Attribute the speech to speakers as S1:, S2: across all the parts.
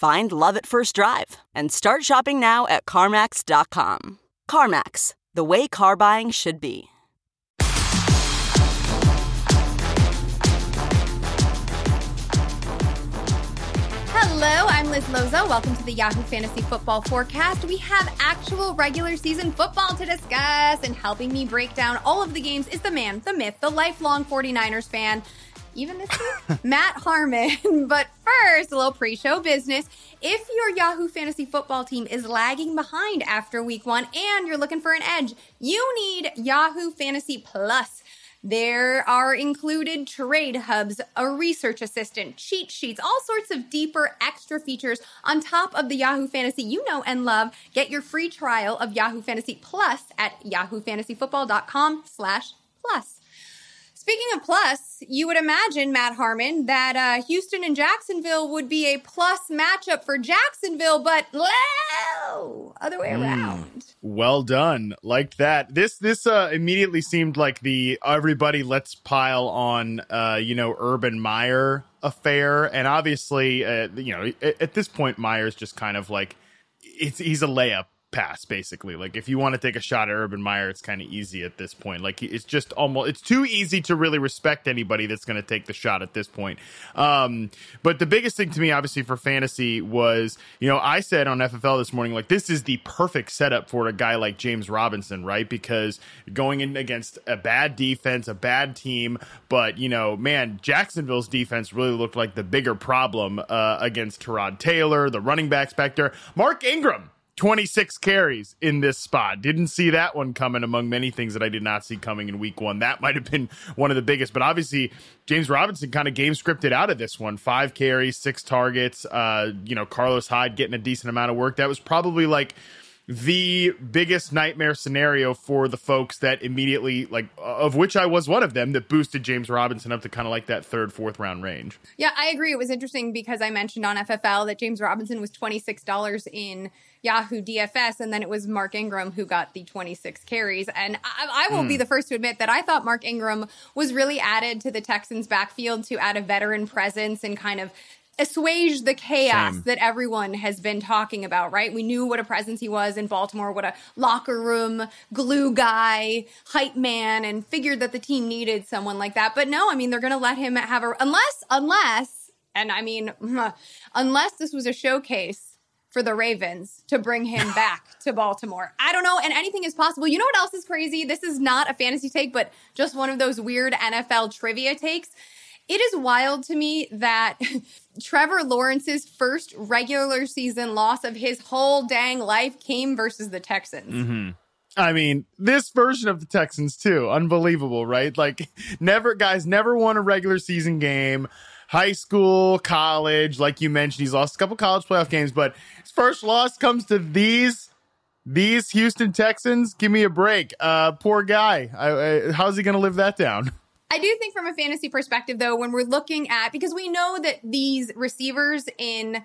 S1: Find love at first drive and start shopping now at CarMax.com. CarMax, the way car buying should be.
S2: Hello, I'm Liz Loza. Welcome to the Yahoo Fantasy Football Forecast. We have actual regular season football to discuss, and helping me break down all of the games is the man, the myth, the lifelong 49ers fan, even this week, Matt Harmon. But first, a little pre show business. If your Yahoo Fantasy Football team is lagging behind after week one and you're looking for an edge, you need Yahoo Fantasy Plus. There are included trade hubs, a research assistant, cheat sheets, all sorts of deeper extra features on top of the Yahoo Fantasy you know and love. Get your free trial of Yahoo Fantasy Plus at yahoofantasyfootball.com slash plus. Speaking of plus, you would imagine, Matt Harmon, that uh, Houston and Jacksonville would be a plus matchup for Jacksonville, but no, other way
S3: Hmm.
S2: around.
S3: Well done. Like that. This this uh immediately seemed like the everybody let's pile on uh you know Urban Meyer affair and obviously uh, you know at, at this point Meyer's just kind of like it's he's a layup pass basically. Like if you want to take a shot at Urban Meyer it's kind of easy at this point. Like it's just almost it's too easy to really respect anybody that's going to take the shot at this point. Um but the biggest thing to me obviously for fantasy was, you know, I said on FFL this morning like this is the perfect setup for a guy like James Robinson, right? Because going in against a bad defense, a bad team, but you know, man, Jacksonville's defense really looked like the bigger problem uh, against Tyrod Taylor, the running back there. Mark Ingram 26 carries in this spot. Didn't see that one coming among many things that I did not see coming in week one. That might have been one of the biggest, but obviously James Robinson kind of game scripted out of this one. Five carries, six targets. Uh, you know, Carlos Hyde getting a decent amount of work. That was probably like the biggest nightmare scenario for the folks that immediately like of which I was one of them that boosted James Robinson up to kind of like that third fourth round range.
S2: Yeah, I agree. It was interesting because I mentioned on FFL that James Robinson was $26 in Yahoo DFS, and then it was Mark Ingram who got the 26 carries. And I, I will be hmm. the first to admit that I thought Mark Ingram was really added to the Texans' backfield to add a veteran presence and kind of assuage the chaos
S3: Same.
S2: that everyone has been talking about, right? We knew what a presence he was in Baltimore, what a locker room glue guy, hype man, and figured that the team needed someone like that. But no, I mean, they're going to let him have a, unless, unless, and I mean, unless this was a showcase for the Ravens to bring him back to Baltimore. I don't know, and anything is possible. You know what else is crazy? This is not a fantasy take, but just one of those weird NFL trivia takes. It is wild to me that Trevor Lawrence's first regular season loss of his whole dang life came versus the Texans.
S3: I mean, this version of the Texans too, unbelievable, right? Like never guys never won a regular season game. High school, college, like you mentioned, he's lost a couple college playoff games, but his first loss comes to these these Houston Texans. Give me a break. Uh poor guy. I, I, how's he going to live that down?
S2: I do think from a fantasy perspective, though, when we're looking at because we know that these receivers in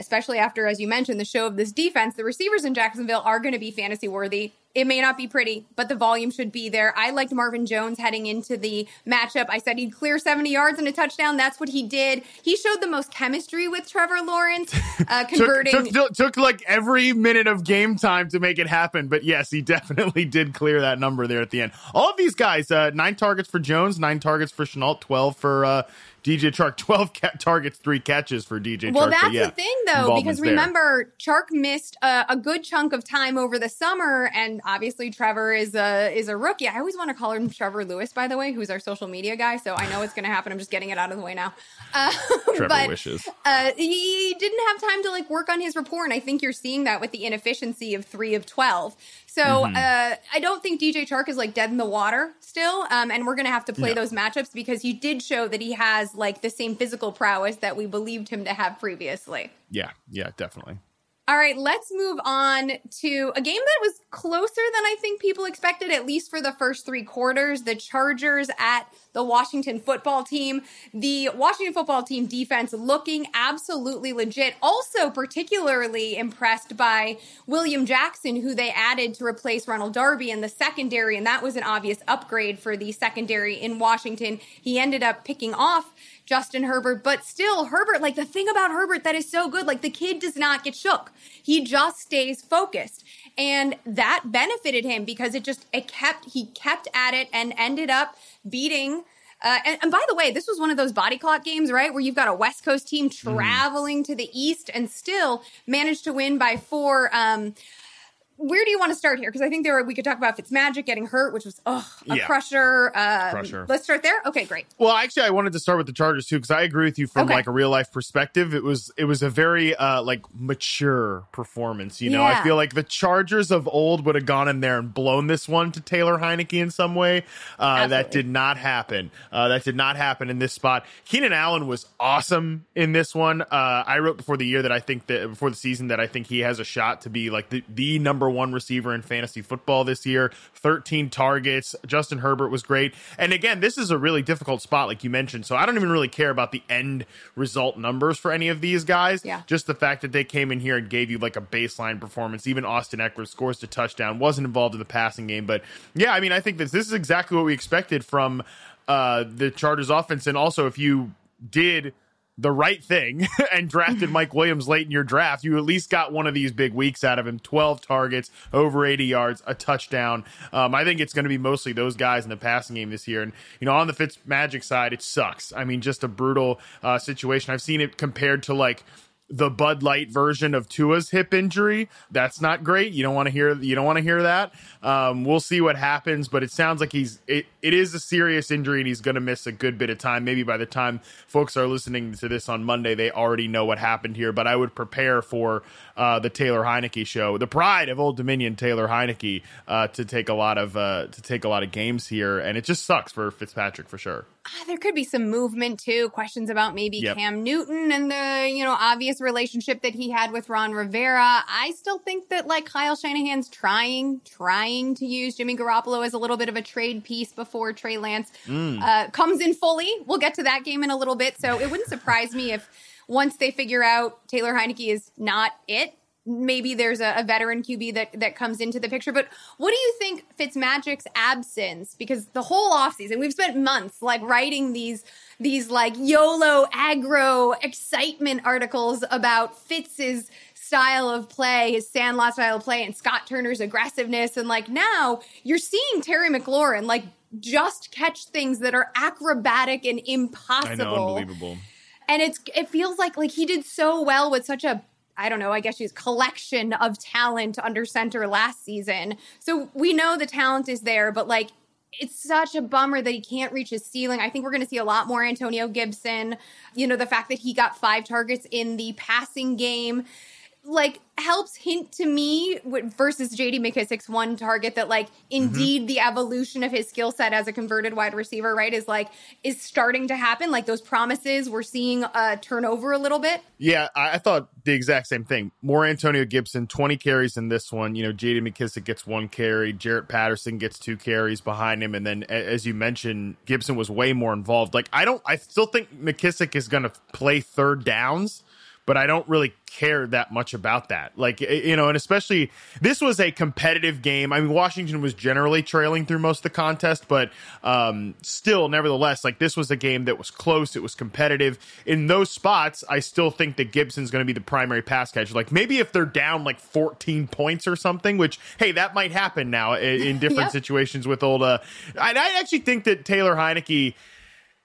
S2: especially after, as you mentioned, the show of this defense, the receivers in Jacksonville are going to be fantasy worthy. It may not be pretty, but the volume should be there. I liked Marvin Jones heading into the matchup. I said he'd clear 70 yards and a touchdown. That's what he did. He showed the most chemistry with Trevor Lawrence, uh, converting.
S3: took, took, took, like every minute of game time to make it happen. But yes, he definitely did clear that number there at the end. All of these guys, uh, nine targets for Jones, nine targets for Shenault, 12 for uh, DJ Chark, 12 ca- targets, three catches for DJ
S2: well,
S3: Chark.
S2: that's
S3: yeah,
S2: the thing, though, because remember, there. Chark missed a, a, good chunk of time over the summer, and obviously Trevor is a is a rookie. I always want to call him Trevor Lewis, by the way, who's our social media guy. So I know it's going to happen. I'm just getting it out of the way now.
S3: Uh, Trevor but, wishes.
S2: Uh, he didn't have time to like work on his rapport, and I think you're seeing that with the inefficiency of three of twelve. So mm-hmm. uh, I don't think DJ Chark is like dead in the water still, um, and we're going to have to play no. those matchups because he did show that he has like the same physical prowess that we believed him to have previously.
S3: Yeah, yeah, definitely.
S2: All right, let's move on to a game that was closer than I think people expected, at least for the first three quarters. The Chargers at the Washington football team. The Washington football team defense looking absolutely legit. Also, particularly impressed by William Jackson, who they added to replace Ronald Darby in the secondary. And that was an obvious upgrade for the secondary in Washington. He ended up picking off Justin Herbert, but still, Herbert, like the thing about Herbert that is so good, like the kid does not get shook. He just stays focused. And that benefited him because it just, it kept, he kept at it and ended up beating uh, and, and, by the way, this was one of those body clock games, right? Where you've got a West Coast team mm-hmm. traveling mm. to the East and still managed to win by four. Um, where do you want to start here? Because I think there were, we could talk about Fitzmagic getting hurt, which was oh a yeah. crusher. Um, crusher. Let's start there. Okay, great.
S3: Well, actually, I wanted to start with the Chargers too because I agree with you from okay. like a real life perspective. It was it was a very uh, like mature performance. You know, yeah. I feel like the Chargers of old would have gone in there and blown this one to Taylor Heinicke in some way. Uh, that did not happen. Uh, that did not happen in this spot. Keenan Allen was awesome in this one. Uh, I wrote before the year that I think that before the season that I think he has a shot to be like the the number one receiver in fantasy football this year. 13 targets. Justin Herbert was great. And again, this is a really difficult spot, like you mentioned. So I don't even really care about the end result numbers for any of these guys.
S2: Yeah.
S3: Just the fact that they came in here and gave you like a baseline performance. Even Austin Ekeler scores a touchdown, wasn't involved in the passing game. But yeah, I mean, I think that this is exactly what we expected from uh, the Chargers offense. And also, if you did the right thing and drafted Mike Williams late in your draft, you at least got one of these big weeks out of him 12 targets, over 80 yards, a touchdown. Um, I think it's going to be mostly those guys in the passing game this year. And, you know, on the Fitz Magic side, it sucks. I mean, just a brutal uh, situation. I've seen it compared to like, the Bud Light version of Tua's hip injury. That's not great. You don't want to hear you don't want to hear that. Um, we'll see what happens, but it sounds like he's it, it is a serious injury and he's going to miss a good bit of time. Maybe by the time folks are listening to this on Monday, they already know what happened here. But I would prepare for uh, the Taylor Heinicke show, the pride of Old Dominion, Taylor Heinicke, uh, to take a lot of uh, to take a lot of games here, and it just sucks for Fitzpatrick for sure.
S2: Ah, there could be some movement too. Questions about maybe yep. Cam Newton and the you know obvious relationship that he had with Ron Rivera. I still think that like Kyle Shanahan's trying trying to use Jimmy Garoppolo as a little bit of a trade piece before Trey Lance mm. uh, comes in fully. We'll get to that game in a little bit. So it wouldn't surprise me if once they figure out Taylor Heinicke is not it, maybe there's a, a, veteran QB that, that comes into the picture. But what do you think Fitzmagic's absence? Because the whole offseason, we've spent months like writing these these like YOLO aggro excitement articles about Fitz's style of play, his Sandlot style of play, and Scott Turner's aggressiveness. And like now you're seeing Terry McLaurin like just catch things that are acrobatic and impossible. I
S3: know, unbelievable.
S2: And it's it feels like like he did so well with such a I don't know, I guess she's collection of talent under center last season. So we know the talent is there, but like it's such a bummer that he can't reach his ceiling. I think we're going to see a lot more Antonio Gibson. You know, the fact that he got five targets in the passing game like helps hint to me versus JD McKissick's one target that like indeed mm-hmm. the evolution of his skill set as a converted wide receiver, right, is like is starting to happen. Like those promises, we're seeing uh turn over a little bit.
S3: Yeah, I, thought the exact same thing. More Antonio Gibson, 20 carries in this one. You know, JD McKissick gets one carry, Jaret Patterson gets two carries behind him, and then as you mentioned, Gibson was way more involved. Like I don't I still think McKissick is gonna play third downs but I don't really care that much about that. Like, you know, and especially this was a competitive game. I mean, Washington was generally trailing through most of the contest, but um, still, nevertheless, like this was a game that was close. It was competitive. In those spots, I still think that Gibson's going to be the primary pass catcher. Like, maybe if they're down like 14 points or something, which, hey, that might happen now in, in different yep. situations with old. Uh, I, I actually think that Taylor Heinicke,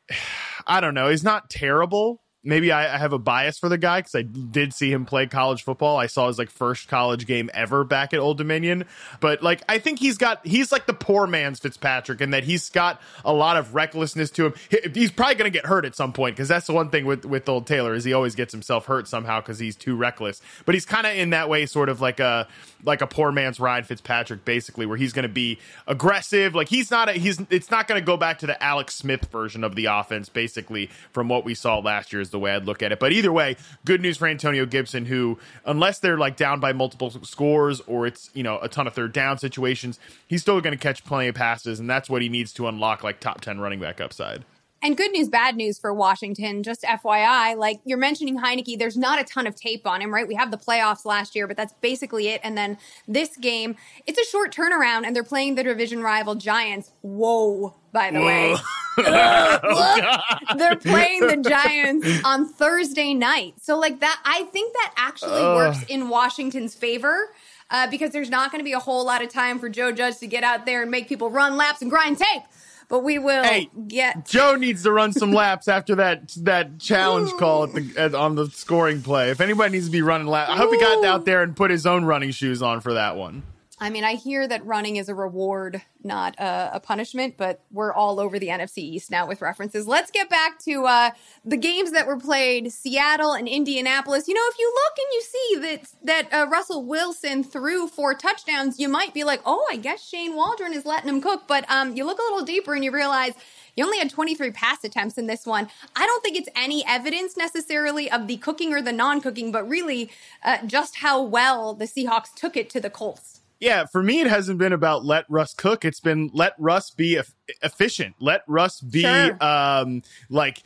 S3: I don't know, he's not terrible maybe I, I, have a bias for the guy because I did see him play college football. I saw his like first college game ever back at Old Dominion. But like I think he's got he's like the poor man's Fitzpatrick and that he's got a lot of recklessness to him. he's probably going to get hurt at some point because that's the one thing with with old Taylor is he always gets himself hurt somehow because he's too reckless. But he's kind of in that way, sort of like a like a poor man's Ryan Fitzpatrick, basically, where he's going to be aggressive. Like he's not a, he's it's not going to go back to the Alex Smith version of the offense, basically from what we saw last year is the way I'd look at it. But either way, good news for Antonio Gibson, who unless they're like down by multiple scores or it's you know a ton of third down situations, he's still going to catch plenty of passes, and that's what he needs to unlock like top ten running back upside.
S2: And good news, bad news for Washington. Just FYI, like you're mentioning Heinicke, there's not a ton of tape on him, right? We have the playoffs last year, but that's basically it. And then this game, it's a short turnaround, and they're playing the division rival Giants. Whoa, by the Whoa. way. they're playing the Giants on Thursday night. So, like that, I think that actually uh. works in Washington's favor. Uh, because there's not going to be a whole lot of time for Joe Judge to get out there and make people run laps and grind tape but we will hey, get.
S3: Joe needs to run some laps after that that challenge call at the at, on the scoring play. If anybody needs to be running laps, I hope he got out there and put his own running shoes on for that one.
S2: I mean, I hear that running is a reward, not a, a, punishment, but we're all over the NFC East now with references. Let's get back to uh, the games that were played: Seattle and Indianapolis. You know, if you look and you see that that uh, Russell Wilson threw four touchdowns, you might be like, "Oh, I guess Shane Waldron is letting him cook." But um, you look a little deeper and you realize. You only had 23 pass attempts in this one. I don't think it's any evidence necessarily of the cooking or the non cooking, but really uh, just how well the Seahawks took it to the Colts.
S3: Yeah, for me, it hasn't been about let Russ cook. It's been let Russ be e- efficient. Let Russ be sure. um, like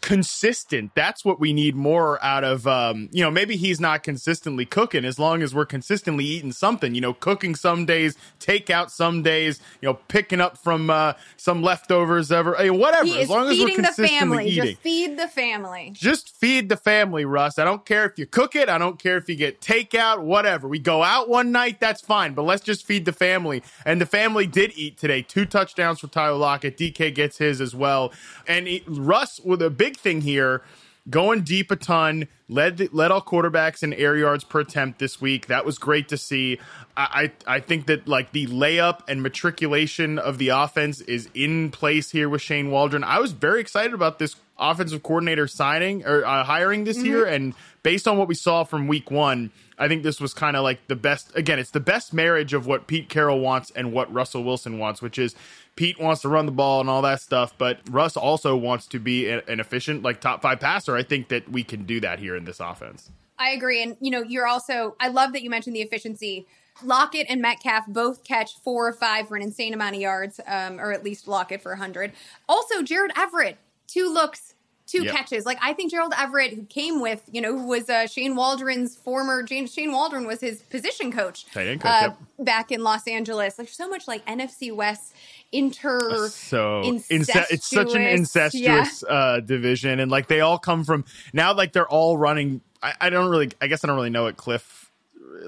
S3: consistent. That's what we need more out of. Um, you know, maybe he's not consistently cooking. As long as we're consistently eating something, you know, cooking some days, takeout some days, you know, picking up from uh, some leftovers, ever, hey, whatever.
S2: He
S3: as long as we're consistently
S2: the family.
S3: eating,
S2: just feed the family.
S3: Just feed the family, Russ. I don't care if you cook it. I don't care if you get takeout, whatever. We go out one night, that's fine. But let's just feed the family. And the family did eat today. Two touchdowns for Tyler Lockett. DK gets his as well. And he, Russ with a the big thing here going deep a ton, led led all quarterbacks in air yards per attempt this week. That was great to see. I, I, I think that like the layup and matriculation of the offense is in place here with Shane Waldron. I was very excited about this offensive coordinator signing or uh, hiring this mm-hmm. year, and based on what we saw from week one, I think this was kind of like the best. Again, it's the best marriage of what Pete Carroll wants and what Russell Wilson wants, which is Pete wants to run the ball and all that stuff, but Russ also wants to be an efficient, like top five passer. I think that we can do that here in this offense.
S2: I agree. And, you know, you're also, I love that you mentioned the efficiency. Lockett and Metcalf both catch four or five for an insane amount of yards, um, or at least Lockett for 100. Also, Gerald Everett, two looks, two yep. catches. Like I think Gerald Everett, who came with, you know, who was uh, Shane Waldron's former James Shane Waldron was his position coach,
S3: coach uh, yep.
S2: back in Los Angeles. Like so much like NFC West inter
S3: so incestuous. it's such an incestuous yeah. uh, division and like they all come from now like they're all running I, I, don't really i guess i don't really know what cliff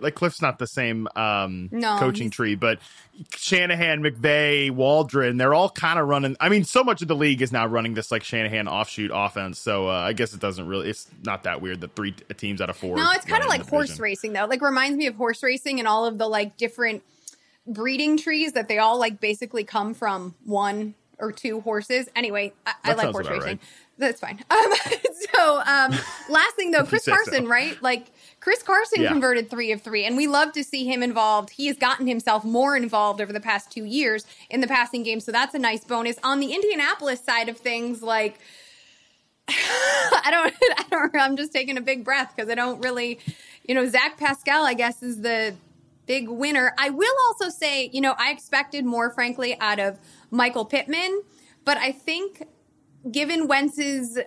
S3: like cliff's not the same um no, coaching tree but shanahan mcvay waldron they're all kind of running i mean so much of the league is now running this like shanahan offshoot offense so uh, i guess it doesn't really it's not that weird that three teams out of four
S2: no it's kind of like horse racing though like reminds me of horse racing and all of the like different breeding trees that they all like basically come from one or two horses. Anyway, I, I like horse racing. Right. That's fine. Um, so, um, last thing though, Chris Carson, so. right? Like Chris Carson yeah. converted three of three, and we love to see him involved. He has gotten himself more involved over the past two years in the passing game, so that's a nice bonus. On the Indianapolis side of things, like I don't, I don't, I'm just taking a big breath because I don't really, you know, Zach Pascal, I guess, is the big winner. I will also say, you know, I expected more, frankly, out of Michael Pittman, but I think given Wentz's uh,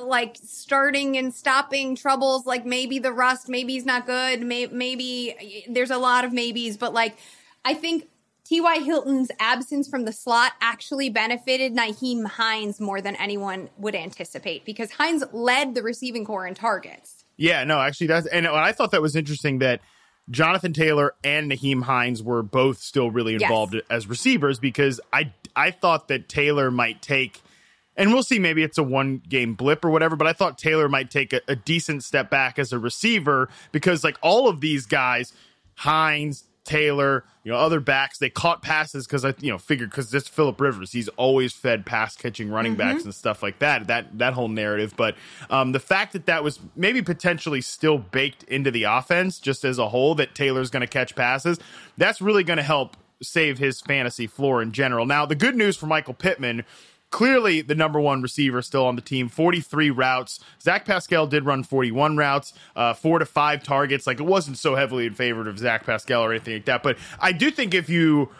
S2: like starting and stopping troubles. Like maybe the rust, maybe he's not good. May- maybe there's a lot of maybes, but like I think T.Y. Hilton's absence from the slot actually benefited Nyheim Hines more than anyone would anticipate because Hines led the receiving corps in targets.
S3: Yeah, no, actually, that's and I thought that was interesting that Jonathan Taylor and Nyheim Hines were both still really involved yes. as receivers because I I thought that Taylor might take and we'll see maybe it's a one game blip or whatever but i thought taylor might take a, a, decent step back as a receiver because like all of these guys hines Taylor, you know, other backs, they caught passes because I, you know, figured because this Philip Rivers, he's always fed pass catching running mm-hmm. backs and stuff like that. That that whole narrative, but um, the fact that that was maybe potentially still baked into the offense, just as a whole, that Taylor's going to catch passes, that's really going to help save his fantasy floor in general. Now, the good news for Michael Pittman clearly the number one receiver still on the team. 43 routes. Zach pascal did run 41 routes uh, four to five targets. Like it wasn't so heavily in favor of zach pascal or anything like that. But i do think if you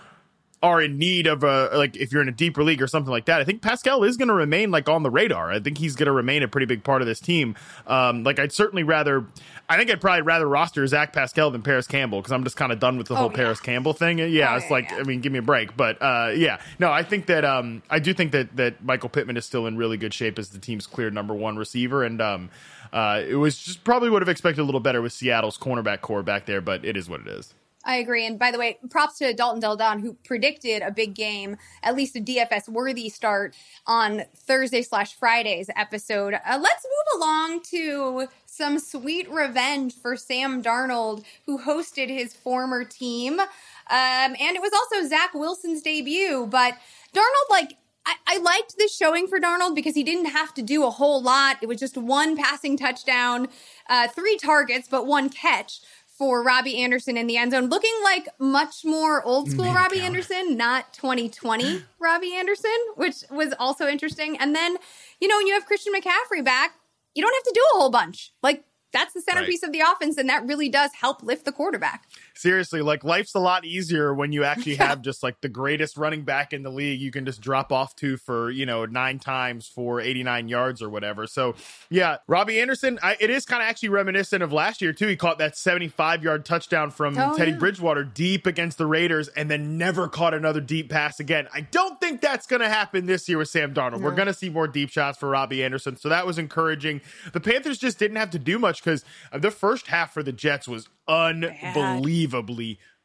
S3: are in need of a like if you're in a deeper league or something like that. I think Pascal is going to remain like on the radar. I think he's going to remain a pretty big part of this team. Um, like I'd certainly rather, I think I'd probably rather roster Zach Pascal than Parris Campbell because I'm just kind of done with the oh, whole yeah. Parris Campbell thing. Yeah, oh, it's yeah, like yeah. I mean, give me a break. But uh, yeah, no, I think that um, I do think that that Michael Pittman is still in really good shape as the team's clear number one receiver, and um, uh, it was just probably would have expected a little better with Seattle's cornerback corps back there, but it is what it is.
S2: I agree. And by the way, props to Dalton Del Don, who predicted a big game, at least a DFS worthy start on Thursday slash Friday's episode. Uh, let's move along to some sweet revenge for Sam Darnold, who hosted his former team. Um, and it was also Zach Wilson's debut. But Darnold, like, I, I liked this showing for Darnold because he didn't have to do a whole lot. It was just one passing touchdown, uh, three targets, but one catch for Robbie Anderson in the end zone, looking like much more old oh school Robbie Anderson, not 2020 Robbie Anderson, which was also interesting. And then, you know, when you have Christian McCaffrey back, you don't have to do a whole bunch. Like that's the centerpiece right. of the offense, and that really does help lift the quarterback.
S3: Seriously, like life's a lot easier when you actually have just like the greatest running back in the league. You can just drop off to for you know nine times for 89 yards or whatever. So yeah, Robbie Anderson, I, it is kind of actually reminiscent of last year too. He caught that 75 yard touchdown from oh, Teddy yeah. Bridgewater deep against the Raiders, and then never caught another deep pass again. I don't think that's going to happen this year with Sam Darnold. No. We're going to see more deep shots for Robbie Anderson, so that was encouraging. The Panthers just didn't have to do much because uh, the first half for the Jets was unbelievable. bad.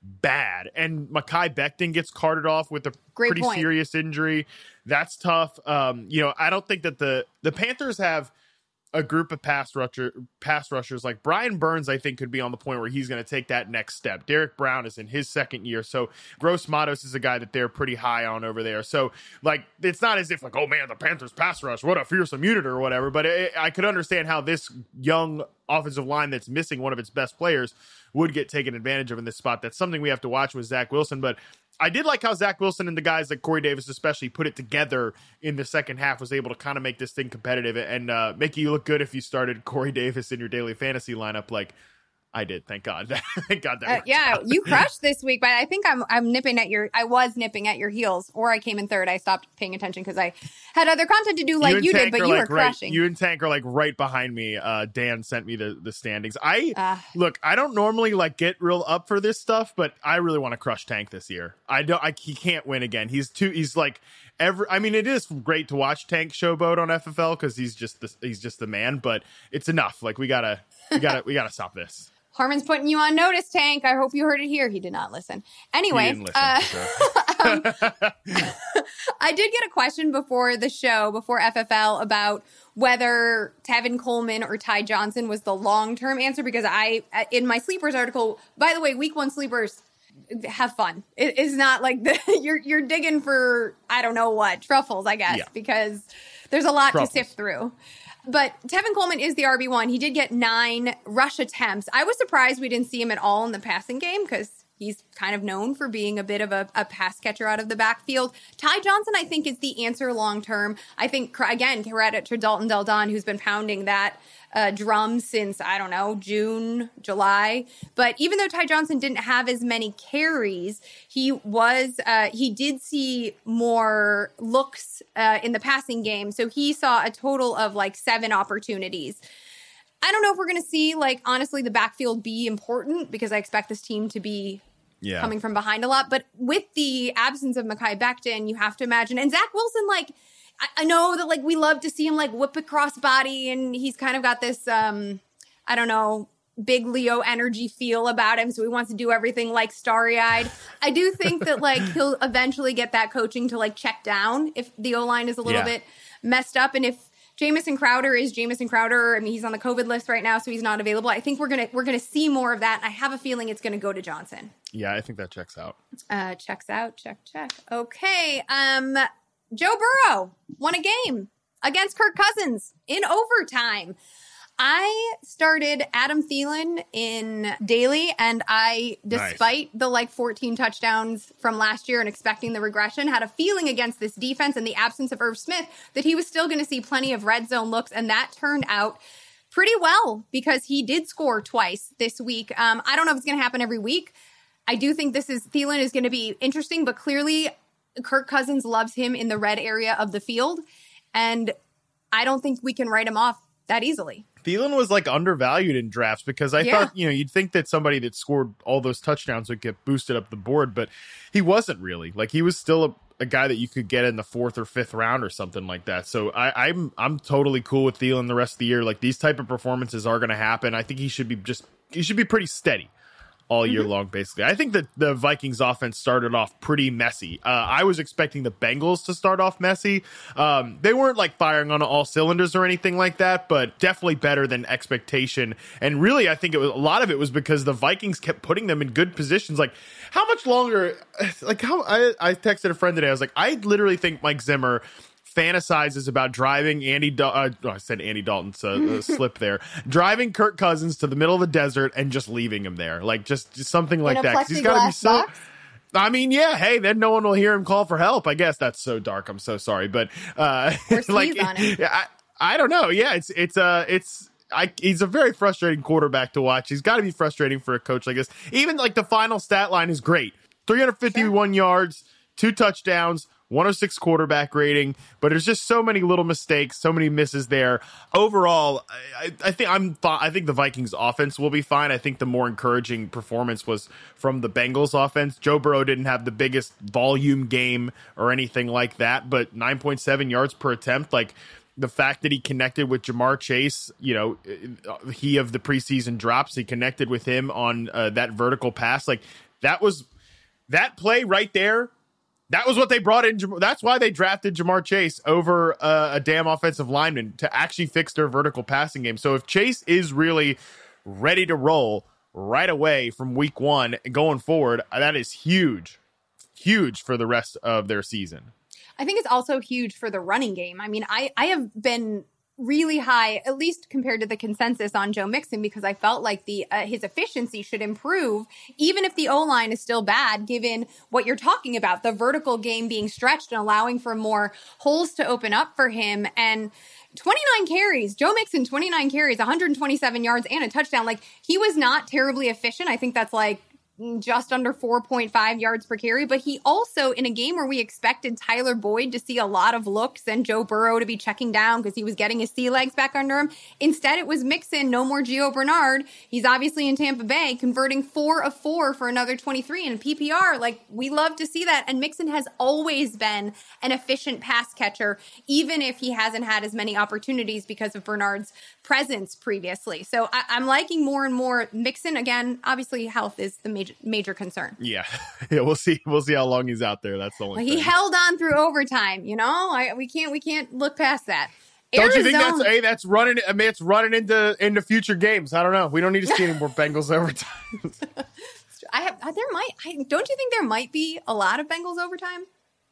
S3: Bad. And Mekhi Becton gets carted off with a Great pretty point. serious injury. That's tough. Um, you know, I don't think that the the Panthers have – a group of pass rusher pass rushers like Brian Burns, I think could be on the point where he's going to take that next step. Derrick Brown is in his second year, so Gross Matos is a guy that they're pretty high on over there. So like it's not as if like oh man the Panthers pass rush what a fearsome unit or whatever, but it, I could understand how this young offensive line that's missing one of its best players would get taken advantage of in this spot. That's something we have to watch with Zach Wilson, but I did like how Zach Wilson and the guys like Corey Davis, especially, put it together in the second half, was able to kind of make this thing competitive and uh, make you look good if you started Corey Davis in your daily fantasy lineup. Like, I did. Thank God. thank God that. Uh,
S2: yeah, you crushed this week, but I think I'm I'm nipping at your. I was nipping at your heels, or I came in third. I stopped paying attention because I had other content to do, like you, you did. But you like were crushing.
S3: Right, you and Tank are like right behind me. Uh, Dan sent me the the standings. I uh, look. I don't normally like get real up for this stuff, but I really want to crush Tank this year. I don't. I he can't win again. He's too. He's like every. I mean, it is great to watch Tank showboat on FFL because he's just the he's just the man. But it's enough. Like we gotta we gotta we gotta stop this.
S2: Harmon's putting you on notice, Tank. I hope you heard it here. He did not listen. Anyway, listen, uh, sure. um, I did get a question before the show, before FFL, about whether Tevin Coleman or Ty Johnson was the long term answer because I, in my sleepers article, by the way, week one sleepers have fun. It is not like the you're you're digging for I don't know what truffles, I guess, yeah. because there's a lot truffles. to sift through. But Tevin Coleman is the RB1. He did get nine rush attempts. I was surprised we didn't see him at all in the passing game because He's kind of known for being a bit of a, a pass catcher out of the backfield. Ty Johnson, I think, is the answer long term. I think, again, credit to Dalton Del Don, who's been pounding that uh, drum since, I don't know, June, July. But even though Ty Johnson didn't have as many carries, he was, uh, he did see more looks uh, in the passing game. So he saw a total of like seven opportunities. I don't know if we're going to see, like, honestly, the backfield be important because I expect this team to be yeah. coming from behind a lot. But with the absence of Mekhi Becton, you have to imagine, and Zach Wilson, like, I, I know that like we love to see him like whip across body, and he's kind of got this, um, I don't know, big Leo energy feel about him. So he wants to do everything like starry eyed. I do think that like he'll eventually get that coaching to like check down if the O line is a little yeah. bit messed up. And if Jamison Crowder is Jamison Crowder. I mean, he's on the COVID list right now, so he's not available. I think we're gonna we're gonna see more of that. I have a feeling it's gonna go to Johnson.
S3: Yeah, I think that checks out.
S2: Uh, checks out. Check check. Okay. Um, Joe Burrow won a game against Kirk Cousins in overtime. I started Adam Thielen in daily, and I, despite nice. the like 14 touchdowns from last year and expecting the regression, had a feeling against this defense and the absence of Irv Smith that he was still going to see plenty of red zone looks, and that turned out pretty well because he did score twice this week. Um, I don't know if it's going to happen every week. I do think this is Thielen is going to be interesting, but clearly Kirk Cousins loves him in the red area of the field. And I don't think we can write him off that easily.
S3: Thielen was like undervalued in drafts because I yeah. thought, you know, you'd think that somebody that scored all those touchdowns would get boosted up the board, but he wasn't really. Like he was still a, a guy that you could get in the fourth or fifth round or something like that. So I, I'm I'm totally cool with Thielen the rest of the year. Like these type of performances are going to happen. I think he should be just he should be pretty steady all year mm-hmm. long, basically. I think that the Vikings offense started off pretty messy. Uh, I was expecting the Bengals to start off messy. Um, they weren't like firing on all cylinders or anything like that, but definitely better than expectation. And really, I think it was a lot of it was because the Vikings kept putting them in good positions. Like, how much longer? Like, how I, I texted a friend today. I was like, I literally think Mike Zimmer fantasizes about driving Andy. Dal- uh, oh, I said Andy Dalton's uh, slip there. Driving Kirk Cousins to the middle of the desert and just leaving him there, like just, just something like that.
S2: Because he's got to be so. Box?
S3: I mean, yeah, hey, then no one will hear him call for help. I guess that's so dark. I'm so sorry, but uh, like, I, I don't know. Yeah, it's it's uh it's I, he's a very frustrating quarterback to watch. He's got to be frustrating for a coach like this. Even like the final stat line is great: 351 sure. yards, two touchdowns, 106 quarterback rating, but there's just so many little mistakes, so many misses there. Overall, I, I think I'm I think the Vikings offense will be fine. I think the more encouraging performance was from the Bengals offense. Joe Burrow didn't have the biggest volume game or anything like that, but 9.7 yards per attempt, like the fact that he connected with Ja'Marr Chase, you know, he of the preseason drops, he connected with him on uh, that vertical pass, like that was that play right there that was what they brought in. That's why they drafted Ja'Marr Chase over uh, a damn offensive lineman to actually fix their vertical passing game. So if Chase is really ready to roll right away from week one going forward, that is huge, huge for the rest of their season.
S2: I think it's also huge for the running game. I mean, I, I have been really high, at least compared to the consensus on Joe Mixon, because I felt like the uh, his efficiency should improve, even if the O line is still bad. Given what you're talking about, the vertical game being stretched and allowing for more holes to open up for him, and 29 carries, Joe Mixon 29 carries, 127 yards and a touchdown. Like he was not terribly efficient. I think that's like just under 4.5 yards per carry. But he also, in a game where we expected Tyler Boyd to see a lot of looks and Joe Burrow to be checking down because he was getting his sea legs back under him, instead it was Mixon, no more Gio Bernard. He's obviously in Tampa Bay, converting four of four for another 23 in PPR. Like, we love to see that. And Mixon has always been an efficient pass catcher, even if he hasn't had as many opportunities because of Bernard's presence previously. So I- I'm liking more and more Mixon. Again, obviously, health is the major major concern.
S3: Yeah, yeah, we'll see. We'll see how long he's out there. That's the only.
S2: Well, he held on through overtime. You know, I, we can't we can't look past that.
S3: Don't Arizona, you think that's hey that's running? I mean, it's running into into future games. I don't know. We don't need to see any more Bengals overtime.
S2: I have uh, there might. I, don't you think there might be a lot of Bengals overtime?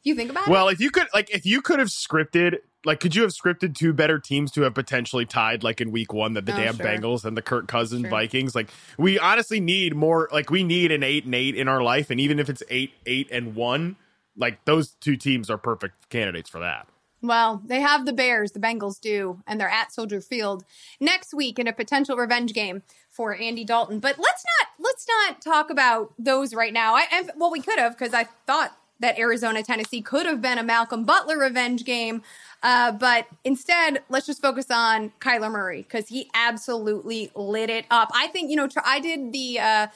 S2: You think about
S3: well,
S2: it?
S3: Well, if you could, like, if you could have scripted, like, could you have scripted two better teams to have potentially tied, like, in week one, that the
S2: Oh,
S3: damn
S2: sure.
S3: Bengals and the Kirk Cousins
S2: Sure.
S3: Vikings? Like, we honestly need more, like, we need an eight and eight in our life. And even if it's eight, eight and one, like, those two teams are perfect candidates for that.
S2: Well, they have the Bears, the Bengals do, and they're at Soldier Field next week in a potential revenge game for Andy Dalton. But let's not let's not talk about those right now. I, I well, we could have because I thought that Arizona Tennessee could have been a Malcolm Butler revenge game. Uh, but instead, let's just focus on Kyler Murray because he absolutely lit it up. I think you know I did the uh,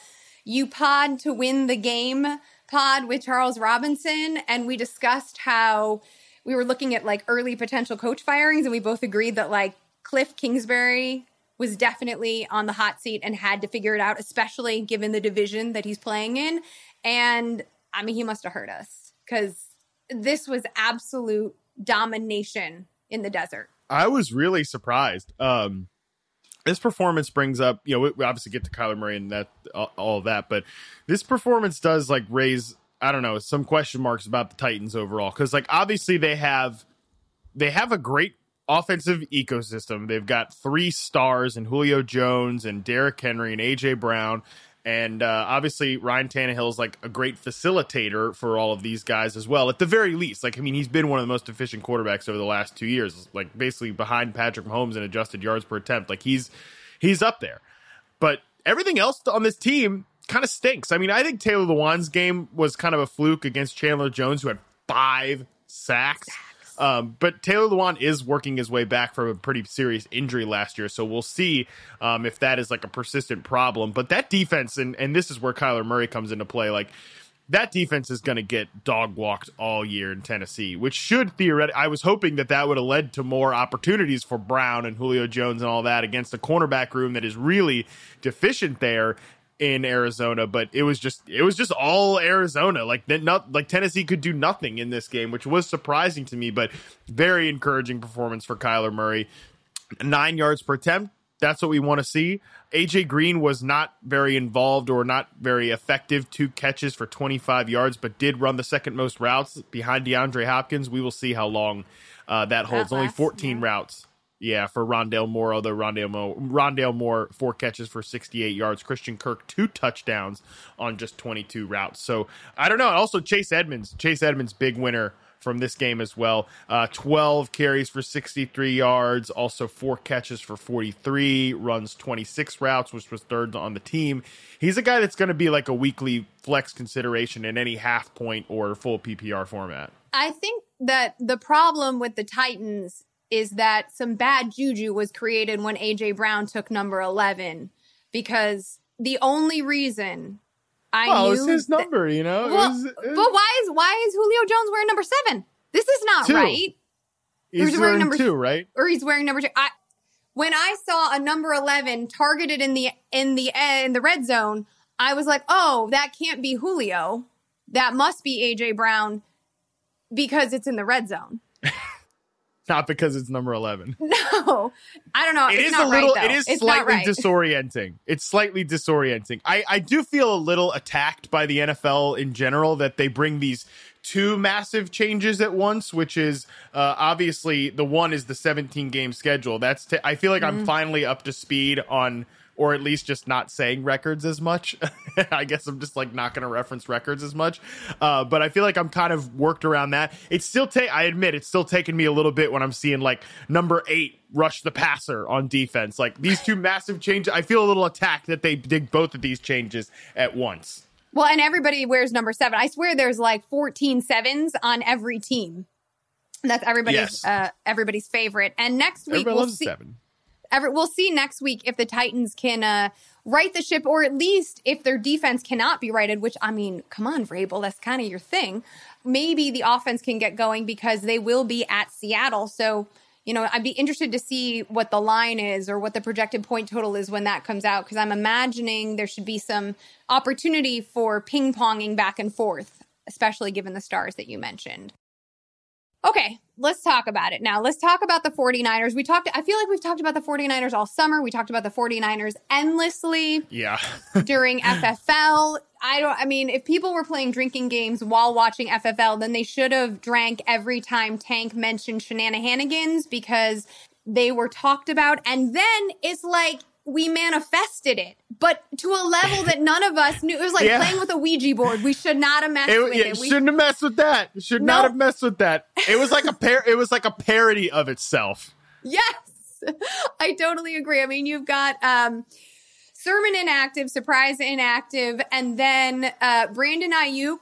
S2: you pod to win the game pod with Charles Robinson, and we discussed how we were looking at like early potential coach firings, and we both agreed that like Cliff Kingsbury was definitely on the hot seat and had to figure it out, especially given the division that he's playing in. And I mean, he must have hurt us because this was absolute domination in the desert.
S3: I was really surprised. Um, this performance brings up, you know, we, obviously get to Kyler Murray and that all, all of that, but this performance does like raise, I don't know, some question marks about the Titans overall because like obviously they have they have a great offensive ecosystem. They've got three stars and Julio Jones and Derrick Henry and AJ Brown. And uh, obviously, Ryan Tannehill is like a great facilitator for all of these guys as well. At the very least, like I mean, he's been one of the most efficient quarterbacks over the last two years. Like basically behind Patrick Mahomes in adjusted yards per attempt. Like he's he's up there. But everything else on this team kind of stinks. I mean, I think Taylor Lewan's game was kind of a fluke against Chandler Jones, who had five sacks. Um, but Taylor Lewan is working his way back from a pretty serious injury last year, so we'll see um, if that is like a persistent problem. But that defense, and and this is where Kyler Murray comes into play, like that defense is going to get dog walked all year in Tennessee, which should theoretically. I was hoping that that would have led to more opportunities for Brown and Julio Jones and all that against a cornerback room that is really deficient there in Arizona, but it was just it was just all Arizona. Like that, not like Tennessee could do nothing in this game, which was surprising to me, but very encouraging performance for Kyler Murray. Nine yards per attempt. That's what we want to see. AJ Green was not very involved or not very effective. Two catches for 25 yards, but did run the second most routes behind DeAndre Hopkins. We will see how long uh, that holds. Only
S2: lasts,
S3: 14
S2: yeah.
S3: routes. Yeah, for Rondale Moore, although Rondale Moore, Rondale Moore, four catches for 68 yards. Christian Kirk, two touchdowns on just 22 routes. So I don't know. Also, Chase Edmonds. Chase Edmonds, big winner from this game as well. Uh, 12 carries for 63 yards, also four catches for 43, runs 26 routes, which was third on the team. He's a guy that's going to be like a weekly flex consideration in any half point or full PPR format.
S2: I think that the problem with the Titans is that some bad juju was created when AJ Brown took number 11 because the only reason I
S3: well, it's his
S2: that-
S3: number, you know? It
S2: well,
S3: was- it
S2: but why is why is Julio Jones wearing number 7? This is not
S3: Two.
S2: right.
S3: he's
S2: wearing
S3: wearing
S2: number-
S3: two, right?
S2: Or he's wearing number 2. I when I saw a number 11 targeted in the in the eh, in the red zone, I was like, "Oh, that can't be Julio. That must be AJ Brown because it's in the red zone."
S3: Not because it's number 11.
S2: No, I don't know.
S3: It
S2: it's
S3: is a little.
S2: Right,
S3: it is
S2: it's
S3: slightly
S2: right.
S3: disorienting. It's slightly disorienting. I I do feel a little attacked by the NFL in general that they bring these two massive changes at once, which is uh, obviously the one is the 17 game schedule. That's t- I feel like
S2: Mm-hmm.
S3: I'm finally up to speed on. Or at least just not saying records as much. I guess I'm just like not going to reference records as much. Uh, but I feel like I'm kind of worked around that. It's still take. I admit it's still taking me a little bit when I'm seeing like number eight rush the passer on defense. Like these two massive changes. I feel a little attacked that they did both of these changes at once.
S2: well, and everybody wears number seven. I swear there's like 14 sevens on every team. That's everybody's
S3: Yes.
S2: uh, everybody's favorite. And next week
S3: Everybody
S2: we'll see.
S3: seven.
S2: Every, we'll see next week if the Titans can uh, right the ship, or at least if their defense cannot be righted. Which I mean, come on, Vrabel, that's kind of your thing. Maybe the offense can get going because they will be at Seattle. So you know, I'd be interested to see what the line is or what the projected point total is when that comes out because I'm imagining there should be some opportunity for ping ponging back and forth, especially given the stars that you mentioned. Okay, let's talk about it now. Let's talk about the 49ers. We talked, I feel like we've talked about the 49ers all summer. We talked about the 49ers endlessly.
S3: Yeah.
S2: during FFL. I don't, I mean, if people were playing drinking games while watching FFL, then they should have drank every time Tank mentioned shenanigans because they were talked about. And then it's like, we manifested it, but to a level that none of us knew. It was like
S3: Yeah.
S2: playing with a Ouija board. We should not have messed
S3: It,
S2: with
S3: yeah,
S2: it. We,
S3: shouldn't have messed with that. Should not have messed with that. It was like a par- It was like a parody of itself.
S2: Yes, I totally agree. I mean, you've got um, Sermon inactive, Surprise inactive, and then uh, Brandon Aiyuk.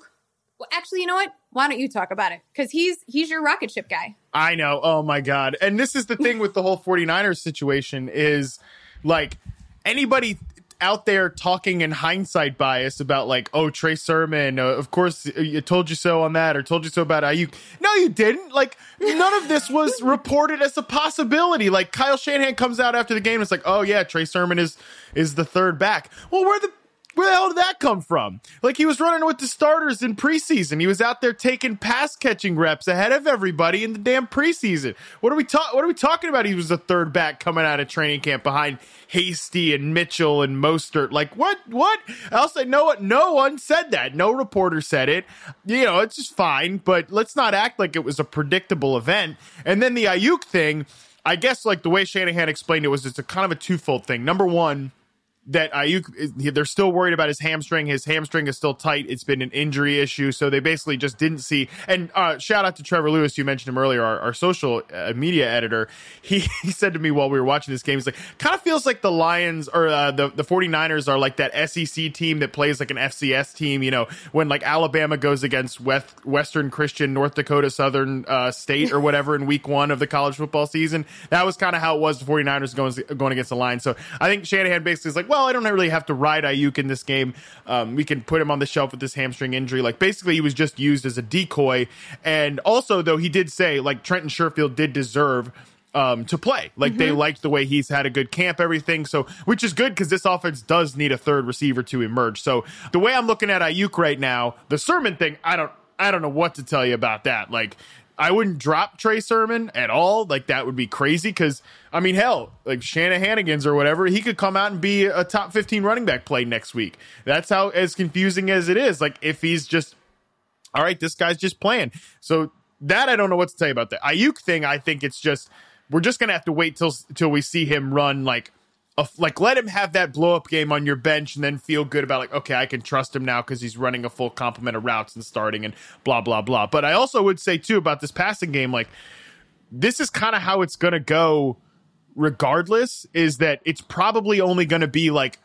S2: Well, actually, you know what? Why don't you talk about it? Because he's he's your rocket ship guy.
S3: I know. Oh my god. And this is the thing with the whole 49ers situation is like anybody out there talking in hindsight bias about like, oh, Trey Sermon, uh, of course, you told you so on that, or told you so about Aiyuk. No, you didn't. Like, none of this was reported as a possibility. Like, Kyle Shanahan comes out after the game, and it's like, oh yeah, Trey Sermon is is the third back. Well, where the where the hell did that come from? Like he was running with the starters in preseason. He was out there taking pass catching reps ahead of everybody in the damn preseason. What are we talking? What are we talking about? He was the third back coming out of training camp behind Hasty and Mitchell and Mostert. Like what? What? I'll say no. one- No one said that. No reporter said it. You know, it's just fine. But let's not act like it was a predictable event. And then the Aiyuk thing. I guess like the way Shanahan explained it was it's a kind of a twofold thing. Number one that Aiyuk, they're still worried about his hamstring. His hamstring is still tight. It's been an injury issue. So they basically just didn't see. And uh, shout out to Trevor Lewis. You mentioned him earlier, our, our social uh, media editor. He, he said to me while we were watching this game, he's like, kind of feels like the Lions or uh, the, the 49ers are like that SEC team that plays like an FCS team, you know, when like Alabama goes against West, Western Christian, North Dakota Southern uh, State or whatever in week one of the college football season. That was kind of how it was the 49ers going, going against the Lions. So I think Shanahan basically is like, well, I don't really have to ride Aiyuk in this game. Um, we can put him on the shelf with this hamstring injury. Like basically, he was just used as a decoy. And also, though, he did say like Trenton Sherfield did deserve um, to play. Like they liked the way he's had a good camp, everything. So, which is good because this offense does need a third receiver to emerge. So, the way I'm looking at Aiyuk right now, the Sermon thing, I don't, I don't know what to tell you about that. Like, I wouldn't drop Trey Sermon at all. Like that would be crazy because I mean, hell, like Shanahanigans or whatever, he could come out and be a top 15 running back play next week. That's how as confusing as it is. Like if he's just all right, this guy's just playing. So that I don't know what to tell you about the Aiyuk thing. I think it's just we're just gonna have to wait till till we see him run like a, like let him have that blow up game on your bench and then feel good about like okay I can trust him now because he's running a full complement of routes and starting and blah blah blah. But I also would say too about this passing game like this is kind of how it's gonna go regardless is that it's probably only gonna be like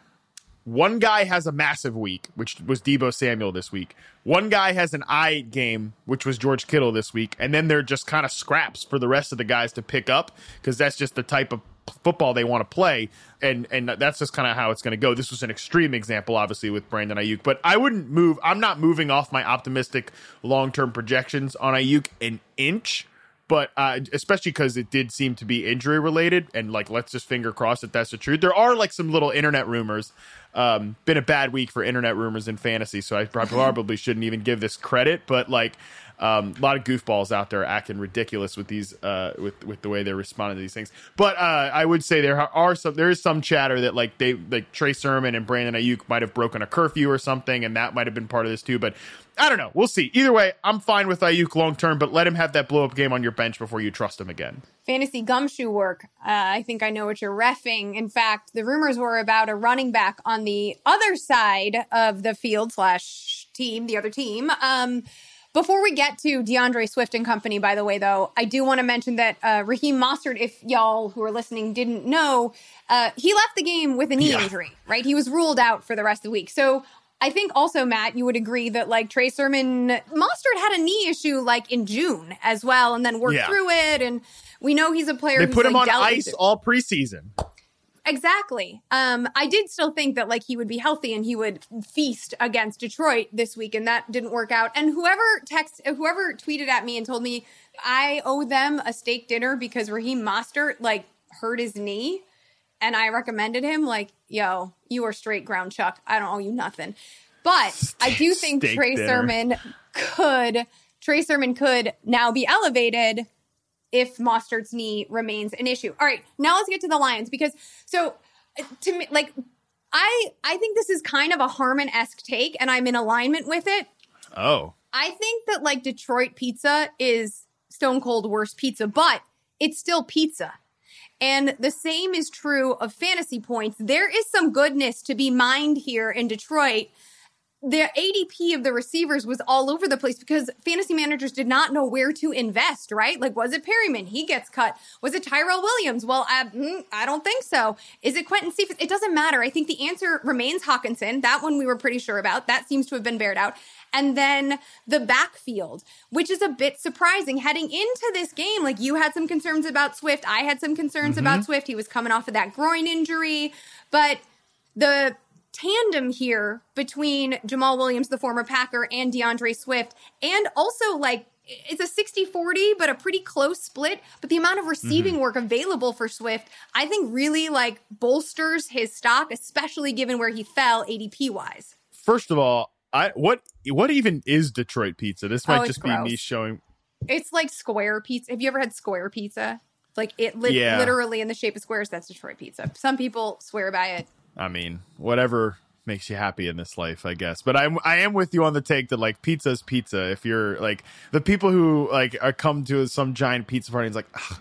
S3: one guy has a massive week, which was Deebo Samuel this week. One guy has an I game, which was George Kittle this week, and then they're just kind of scraps for the rest of the guys to pick up because that's just the type of football they want to play, and and that's just kind of how it's going to go. This was an extreme example, obviously, with Brandon Aiyuk, but I wouldn't move. I'm not moving off my optimistic long term projections on Aiyuk an inch but uh, especially because it did seem to be injury related and like let's just finger cross that that's the truth. There are like some little internet rumors. Um been a bad week for internet rumors in fantasy so i probably shouldn't even give this credit but like um, a lot of goofballs out there acting ridiculous with these uh, with with the way they're responding to these things. But uh, I would say there are some there is some chatter that like they like Trey Sermon and Brandon Aiyuk might have broken a curfew or something, and that might have been part of this too. But I don't know. We'll see. Either way, I'm fine with Aiyuk long term, but let him have that blow up game on your bench before you trust him again.
S2: fantasy gumshoe work. Uh, I think I know what you're refing. In fact, the rumors were about a running back on the other side of the field slash team, the other team. Um, before we get to DeAndre Swift and company, by the way, though, I do want to mention that uh, Raheem Mostert, if y'all who are listening didn't know, uh, he left the game with a knee
S3: Yeah.
S2: injury, right? He was ruled out for the rest of the week. So I think also, Matt, you would agree that like Trey Sermon, Mostert had a knee issue like in June as well, and then worked
S3: Yeah.
S2: through it. And we know he's a player
S3: They put him
S2: like,
S3: on ice all preseason.
S2: Exactly. Um, I did still think that like he would be healthy and he would feast against Detroit this week, and that didn't work out. And whoever text, whoever tweeted at me and told me I owe them a steak dinner because Raheem Mostert like hurt his knee, and I recommended him, like, yo, you are straight ground chuck. I don't owe you nothing. But I do think
S3: Steak
S2: Trey
S3: dinner.
S2: Sermon could Trey Sermon could now be elevated if Mostert's knee remains an issue. All right, now let's get to the Lions because so uh, to me, like I I think this is kind of a Harmon esque take, and I'm in alignment with it.
S3: Oh,
S2: I think that like Detroit pizza is stone cold worst pizza, but it's still pizza. And the same is true of fantasy points. There is some goodness to be mined here in Detroit the ADP of the receivers was all over the place because fantasy managers did not know where to invest, right? Like, was it Perriman? He gets cut. Was it Tyrell Williams? Well, I, mm, I don't think so. Is it Quintez Cephus? It doesn't matter. I think the answer remains Hockenson. That one we were pretty sure about. That seems to have been bared out. And then the backfield, which is a bit surprising heading into this game. Like, you had some concerns about Swift. I had some concerns mm-hmm. about Swift. He was coming off of that groin injury. But the tandem here between Jamaal Williams, the former Packer, and DeAndre Swift, and also like it's a 60 40, but a pretty close split. But the amount of receiving mm-hmm. work available for Swift, I think really like bolsters his stock, especially given where he fell ADP wise.
S3: First of all, I what what even is Detroit pizza? This might oh, just gross. be me showing.
S2: It's like square pizza. Have you ever had square pizza? Like it li- yeah. literally in the shape of squares. That's Detroit pizza. Some people swear by it.
S3: I mean, whatever makes you happy in this life, I guess. But I'm I am with you on the take that like pizza's pizza. If you're like the people who like are come to some giant pizza party and it's like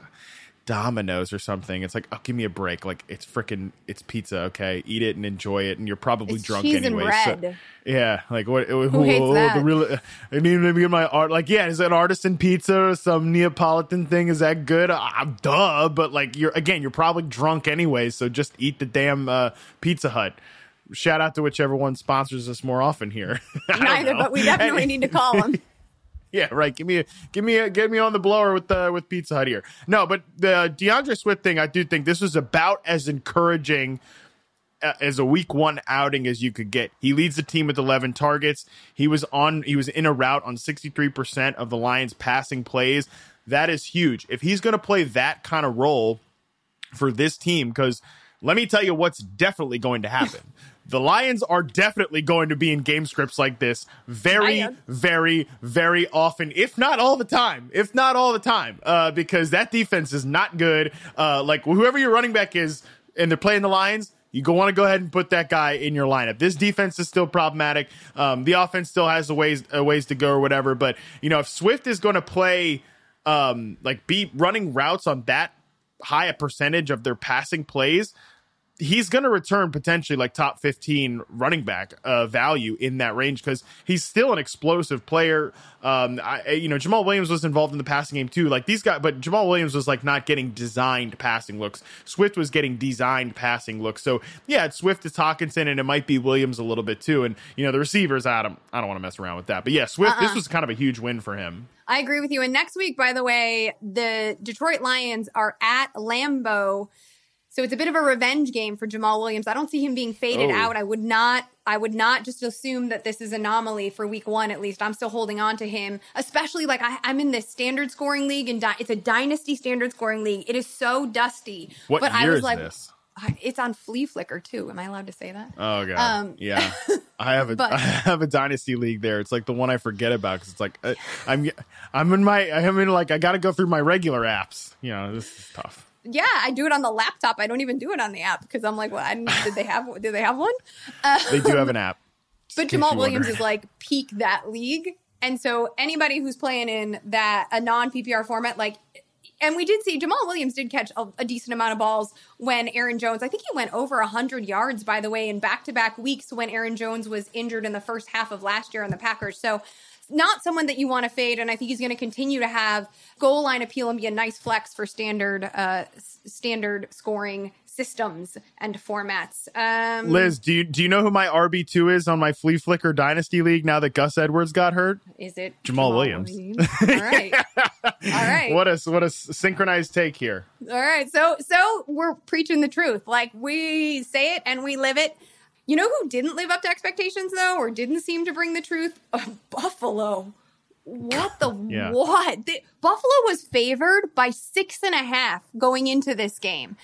S3: Domino's or something, it's like oh give me a break. Like it's freaking it's pizza. Okay, eat it and enjoy it, and you're probably
S2: it's
S3: drunk anyway. So, yeah, like what?
S2: Who, who hates that?
S3: The real, I mean, maybe my art. Like yeah, is it artisan pizza or some Neapolitan thing? Is that good? Uh, duh. But like you're again, you're probably drunk anyway. So just eat the damn uh, Pizza Hut shout out to whichever one sponsors us more often here.
S2: Neither, but we definitely need to call them.
S3: yeah, right. Give me a, give me a, get me on the blower with the uh, with Pizza Hut here. No, but the DeAndre Swift thing, I do think this was about as encouraging uh, as a week one outing as you could get. He leads the team with 11 targets. He was on, he was in a route on 63% of the Lions passing plays. That is huge. If he's going to play that kind of role for this team, because let me tell you what's definitely going to happen. the Lions are definitely going to be in game scripts like this very, very, very often, if not all the time, if not all the time, uh, because that defense is not good. Uh, like whoever your running back is, and they're playing the Lions, you go want to go ahead and put that guy in your lineup. This defense is still problematic. Um, the offense still has a ways a ways to go or whatever. But you know, if Swift is going to play, um, like be running routes on that high a percentage of their passing plays, he's going to return potentially like top 15 running back uh, value in that range because he's still an explosive player. Um, I, you know, Jamaal Williams was involved in the passing game too. Like these guys, but Jamaal Williams was like not getting designed passing looks. Swift was getting designed passing looks. So yeah, it's Swift is Hockenson and it might be Williams a little bit too. And you know, the receivers, Adam, I don't want to mess around with that. But yeah, Swift, uh-uh. this was kind of a huge win for him.
S2: I agree with you. And next week, by the way, the Detroit Lions are at Lambeau so it's a bit of a revenge game for Jamaal Williams. I don't see him being faded oh. out. I would not I would not just assume that this is anomaly for week one at least. I'm still holding on to him, especially like I, am in this standard scoring league and di- it's a dynasty standard scoring league. It is so dusty.
S3: What
S2: but
S3: year
S2: I was
S3: is
S2: like,
S3: this?
S2: It's on Fleaflicker too. Am I allowed to say that?
S3: Oh god, um, yeah. I have a but, I have a dynasty league there. It's like the one I forget about because it's like I, uh, I'm I'm in my I'm in like I got to go through my regular apps. You know, this is tough
S2: yeah, I do it on the laptop. I don't even do it on the app because I'm like, well, I did they have did they have one?
S3: Uh, they do have an app.
S2: But Jamaal Williams is like peak that league, and so anybody who's playing in that a non PPR format, like, and we did see Jamaal Williams did catch a, a decent amount of balls when Aaron Jones. I think he went over hundred yards, by the way, in back to back weeks when Aaron Jones was injured in the first half of last year on the Packers. So not someone that you want to fade, and I think he's going to continue to have goal line appeal and be a nice flex for standard uh, standard scoring systems and formats. Um,
S3: Liz, do you do you know who my RB two is on my Fleaflicker Dynasty League now that Gus Edwards got hurt?
S2: Is it
S3: Jamal, Jamaal Williams?
S2: Williams? All right, all right.
S3: What a what a synchronized take here.
S2: All right, so so we're preaching the truth, like we say it and we live it. You know who didn't live up to expectations though, or didn't seem to bring the truth? Uh, Buffalo. What the yeah. what? The, Buffalo was favored by six and a half going into this game,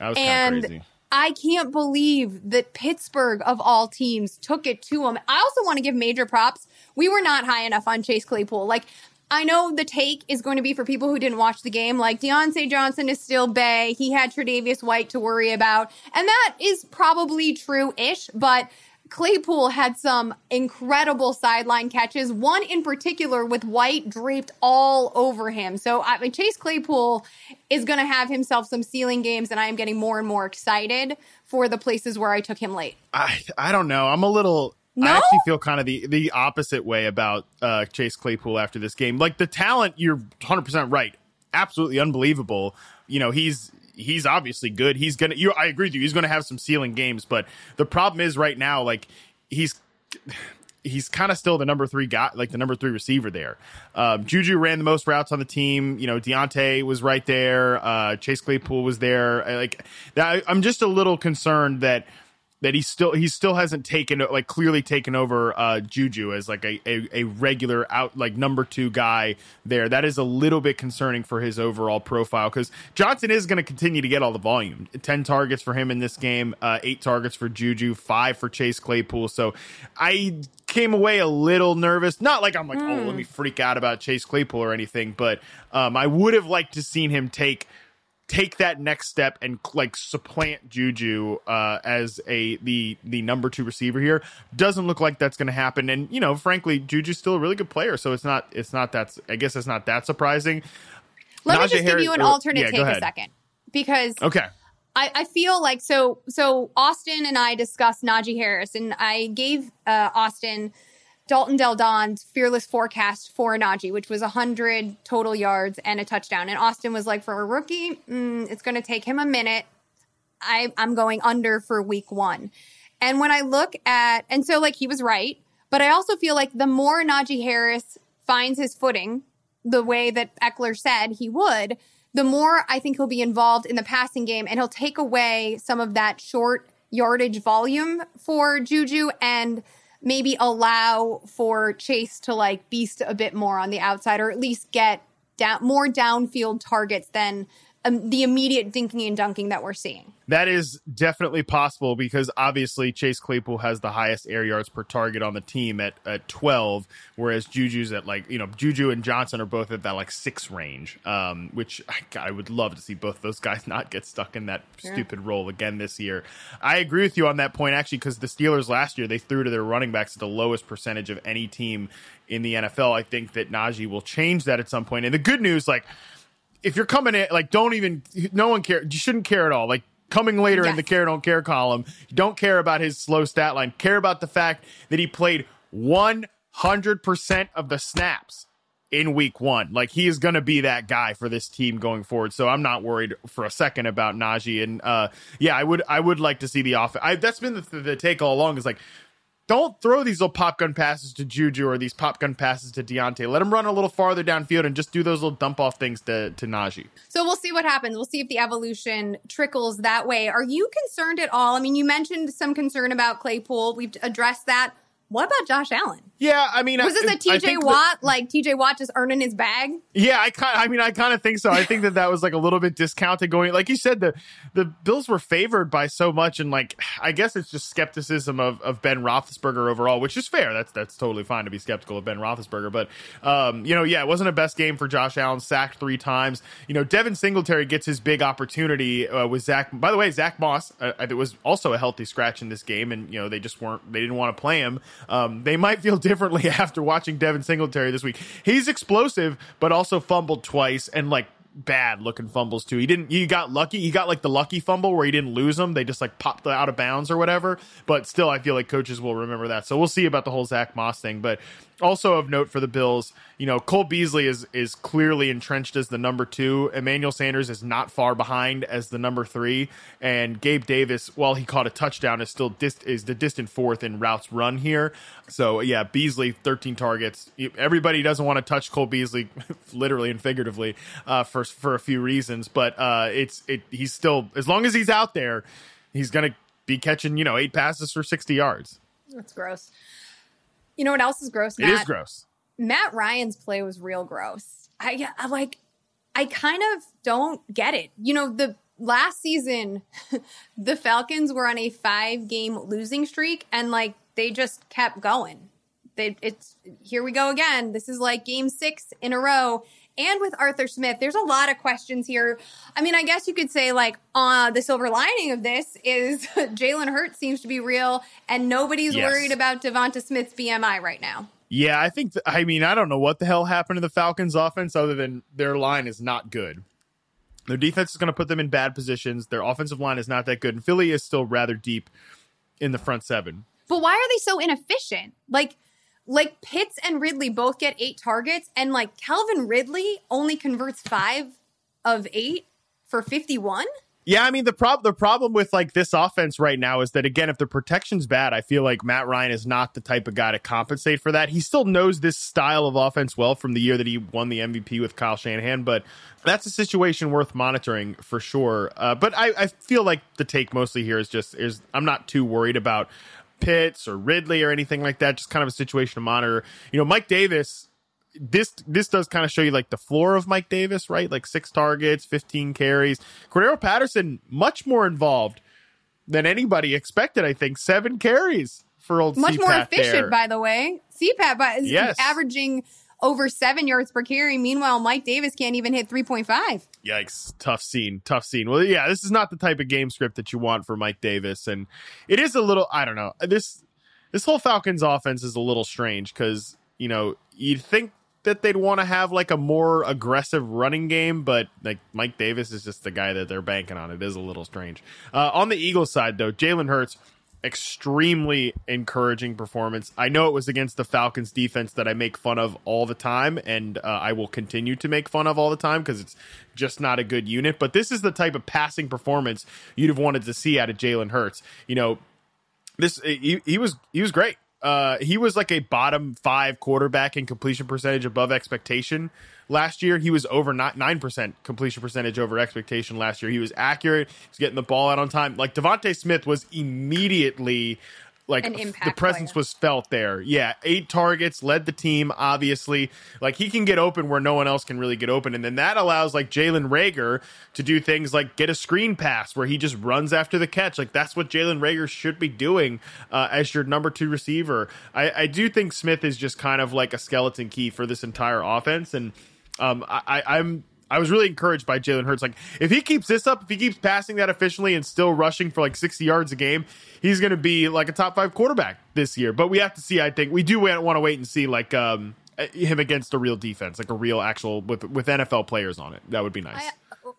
S3: and crazy.
S2: I can't believe that Pittsburgh of all teams took it to them. I also want to give major props we were not high enough on Chase Claypool. Like, I know the take is going to be for people who didn't watch the game, like Diontae Johnson is still Bay. He had Tre'Davious White to worry about. And that is probably true ish, but Claypool had some incredible sideline catches, one in particular with White draped all over him. So I mean, Chase Claypool is going to have himself some ceiling games, and I am getting more and more excited for the places where I took him late.
S3: I, I don't know. I'm a little
S2: no?
S3: I actually feel kind of the the opposite way about uh, Chase Claypool after this game. Like the talent, you're 100 percent right. Absolutely unbelievable. You know, he's he's obviously good. He's gonna. You, I agree with you. He's gonna have some ceiling games, but the problem is right now, like he's he's kind of still the number three guy, like the number three receiver there. Um, Juju ran the most routes on the team. You know, Diontae was right there. Uh, Chase Claypool was there. I, Like that, I'm just a little concerned that that he still he still hasn't taken like clearly taken over uh, Juju as like a, a, a regular out like number two guy there. That is a little bit concerning for his overall profile because Johnson is going to continue to get all the volume. Ten targets for him in this game, uh, eight targets for Juju, five for Chase Claypool. So I came away a little nervous. Not like I'm like, mm. oh, let me freak out about Chase Claypool or anything, but um, I would have liked to seen him take take that next step and like supplant Juju uh, as a the the number two receiver here. Doesn't look like that's going to happen. And you know, frankly, Juju's still a really good player, so it's not it's not that I guess it's not that surprising.
S2: Let Najee me just Harris, give you an alternate yeah, take a second because
S3: okay.
S2: I, I feel like so so Austin and I discussed Najee Harris and I gave uh, Austin Dalton Del Don's fearless forecast for Najee, which was 100 total yards and a touchdown. And Austin was like, for a rookie, mm, it's going to take him a minute. I, I'm going under for week one. And when I look at, and so like he was right, but I also feel like the more Najee Harris finds his footing, the way that Eckler said he would, the more I think he'll be involved in the passing game and he'll take away some of that short yardage volume for Juju and maybe allow for Chase to like beast a bit more on the outside or at least get down more downfield targets than um, the immediate dinking and dunking that we're seeing.
S3: That is definitely possible because obviously Chase Claypool has the highest air yards per target on the team at, at 12, whereas Juju's at like, you know, Juju and Johnson are both at that like six range, um, which I, I would love to see both those guys not get stuck in that yeah. stupid role again this year. I agree with you on that point actually because the Steelers last year, they threw to their running backs at the lowest percentage of any team in the NFL. I think that Najee will change that at some point. And the good news, like, if you're coming in, like, don't even, no one care. You shouldn't care at all. Like, coming later yes. in the care don't care column, don't care about his slow stat line. Care about the fact that he played 100% of the snaps in week one. Like he is going to be that guy for this team going forward. So I'm not worried for a second about Najee. And uh, yeah, I would I would like to see the offense. That's been the, the take all along. Is like don't throw these little pop gun passes to Juju or these pop gun passes to Diontae. Let him run a little farther downfield and just do those little dump off things to, to Najee.
S2: So we'll see what happens. We'll see if the evolution trickles that way. Are you concerned at all? I mean, you mentioned some concern about Claypool. We've addressed that. What about Josh Allen?
S3: Yeah, I mean,
S2: was this a TJ Watt that, like TJ Watt just earning his bag?
S3: Yeah, I kind. I mean, I kind of think so. I think that that was like a little bit discounted going. Like you said, the the Bills were favored by so much, and like I guess it's just skepticism of, of Ben Roethlisberger overall, which is fair. That's that's totally fine to be skeptical of Ben Roethlisberger, but um, you know, yeah, it wasn't a best game for Josh Allen. Sacked three times. You know, Devin Singletary gets his big opportunity uh, with Zach. By the way, Zach Moss, uh, it was also a healthy scratch in this game, and you know they just weren't. They didn't want to play him. Um, they might feel differently after watching Devin Singletary this week. He's explosive, but also fumbled twice and like bad looking fumbles too. He didn't. He got lucky. He got like the lucky fumble where he didn't lose them. They just like popped out of bounds or whatever. But still, I feel like coaches will remember that. So we'll see about the whole Zach Moss thing. But also of note for the Bills, you know, Cole Beasley is is clearly entrenched as the number two. Emmanuel Sanders is not far behind as the number three, and Gabe Davis, while he caught a touchdown, is still dist- is the distant fourth in routes run here. So yeah, Beasley, thirteen targets. Everybody doesn't want to touch Cole Beasley, literally and figuratively, uh, for for a few reasons. But uh, it's it he's still as long as he's out there, he's gonna be catching you know eight passes for sixty yards.
S2: That's gross. You know what else is gross?
S3: Matt? It is gross.
S2: Matt Ryan's play was real gross. I, I like, I kind of don't get it. You know, the last season, the Falcons were on a five game losing streak and like they just kept going. they, it's here we go again. This is like game six in a row. And with Arthur Smith, there's a lot of questions here. I mean, I guess you could say like uh, the silver lining of this is Jalen Hurts seems to be real, and nobody's yes. worried about Devonta Smith's BMI right now.
S3: Yeah, I think. Th- I mean, I don't know what the hell happened to the Falcons' offense, other than their line is not good. Their defense is going to put them in bad positions. Their offensive line is not that good, and Philly is still rather deep in the front seven.
S2: But why are they so inefficient? Like like Pitts and Ridley both get eight targets, and like Calvin Ridley only converts five of eight for 51.
S3: Yeah, I mean the problem the problem with like this offense right now is that again, if the protection's bad, I feel like Matt Ryan is not the type of guy to compensate for that. He still knows this style of offense well from the year that he won the MVP with Kyle Shanahan, but that's a situation worth monitoring for sure. Uh, but I, I feel like the take mostly here is just is I'm not too worried about Pitts or Ridley or anything like that. Just kind of a situation to monitor. You know, Mike Davis. This this does kind of show you like the floor of Mike Davis, right? Like six targets, fifteen carries. Cordarrelle Patterson much more involved than anybody expected. I think seven carries for old
S2: much
S3: CPAT
S2: more efficient,
S3: there.
S2: by the way. CPAT, but yes. averaging over seven yards per carry. Meanwhile, Mike Davis can't even hit 3.5.
S3: Yikes. Tough scene. Tough scene. Well, yeah, this is not the type of game script that you want for Mike Davis. And it is a little, I don't know. This, this whole Falcons offense is a little strange because, you know, you'd think that they'd want to have like a more aggressive running game, but like Mike Davis is just the guy that they're banking on. It is a little strange. Uh, on the Eagles side, though, Jalen Hurts extremely encouraging performance. I know it was against the Falcons defense that I make fun of all the time, and uh, I will continue to make fun of all the time because it's just not a good unit. But this is the type of passing performance you'd have wanted to see out of Jalen Hurts. You know, this he, he was he was great. Uh, he was like a bottom five quarterback in completion percentage above expectation last year. He was over nine percent completion percentage over expectation last year. He was accurate. He's getting the ball out on time. Like DeVonta Smith was immediately like the presence player. was felt there. Yeah, eight targets, led the team. Obviously, like he can get open where no one else can really get open, and then that allows like Jalen Reagor to do things like get a screen pass where he just runs after the catch. Like that's what Jalen Reagor should be doing uh, as your number two receiver. I, I do think Smith is just kind of like a skeleton key for this entire offense, and um, I, I'm I was really encouraged by Jalen Hurts. Like, if he keeps this up, if he keeps passing that efficiently and still rushing for like 60 yards a game, he's going to be like a top five quarterback this year. But we have to see. I think we do want to wait and see like um, him against a real defense, like a real actual with with NFL players on it. That would be nice.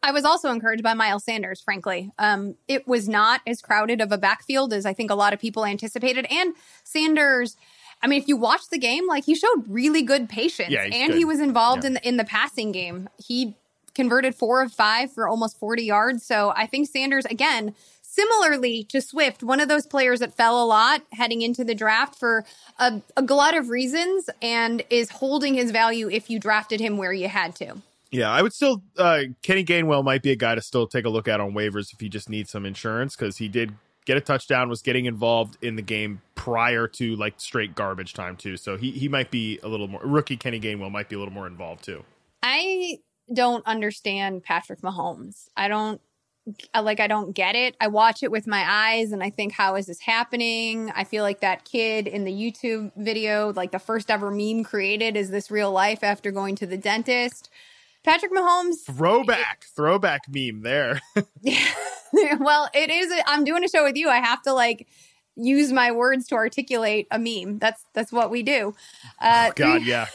S3: I,
S2: I was also encouraged by Miles Sanders. Frankly, um, it was not as crowded of a backfield as I think a lot of people anticipated, and Sanders I mean, if you watch the game, like he showed really good patience, yeah, and good. he was involved yeah. in the in the passing game. He converted four of five for almost forty yards. So I think Sanders again. Similarly to Swift, one of those players that fell a lot heading into the draft for a, a glut of reasons and is holding his value if you drafted him where you had to.
S3: Yeah, I would still. Uh, Kenny Gainwell might be a guy to still take a look at on waivers if he just needs some insurance because he did get a touchdown, was getting involved in the game prior to like straight garbage time too. So he he might be a little more rookie Kenny Gainwell might be a little more involved too.
S2: I don't understand Patrick Mahomes. I don't like I don't get it. I watch it with my eyes and I think how is this happening? I feel like that kid in the YouTube video, like the first ever meme created is this real life after going to the dentist. Patrick Mahomes
S3: throwback, it, throwback meme there.
S2: well, it is. A, I'm doing a show with you. I have to like use my words to articulate a meme. That's that's what we do.
S3: Uh, oh, God, yeah,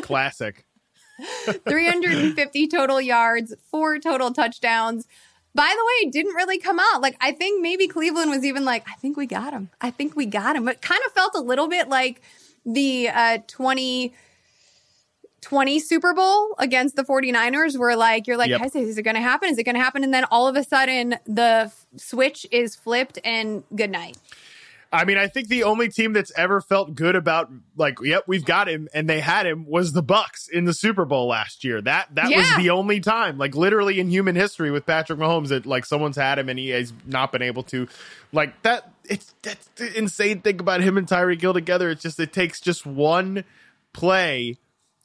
S3: classic.
S2: 350 total yards, four total touchdowns. By the way, didn't really come out. Like I think maybe Cleveland was even like, I think we got him. I think we got him. It kind of felt a little bit like the uh 20 20 Super Bowl against the 49ers where like you're like, yep. is it going to happen? Is it going to happen? And then all of a sudden the f- switch is flipped and good night.
S3: I mean, I think the only team that's ever felt good about like, yep, we've got him, and they had him was the Bucs in the Super Bowl last year. That that yeah. was the only time, like literally in human history, with Patrick Mahomes that like someone's had him and he has not been able to, like that. It's that's the insane thing about him and Tyreek Hill together. It's just it takes just one play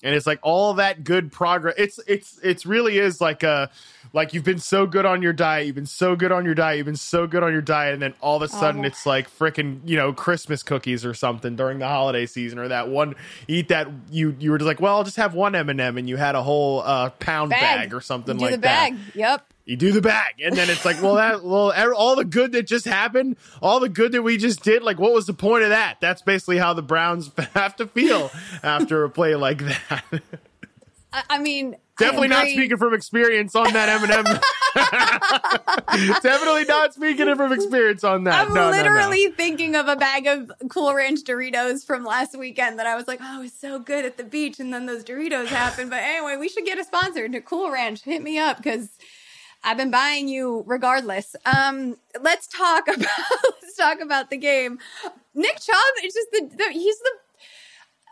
S3: and it's like all that good progress it's it's it's really is like a like you've been so good on your diet you've been so good on your diet you've been so good on your diet and then all of a sudden
S2: Oh.
S3: it's like freaking you know christmas cookies or something during the holiday season or that one eat that you you were just like well i'll just have one m&m and you had a whole uh pound bag, or something like
S2: the
S3: that
S2: bag. Yep.
S3: You do the bag. And then it's like well that well all the good that just happened all the good that we just did like what was the point of that? That's basically how the browns have to feel after a play like that.
S2: I, I mean, I
S3: definitely not speaking from experience on that m&m definitely not speaking from experience on that.
S2: I'm
S3: no, no, no.
S2: literally thinking of a bag of Cool Ranch Doritos from last weekend that I was like, oh, it was so good at the beach, and then those Doritos happened. But anyway, we should get a sponsor to Cool Ranch. Hit me up because I've been buying you regardless. Um, let's talk about let's talk about the game. Nick Chubb, is just the, the he's the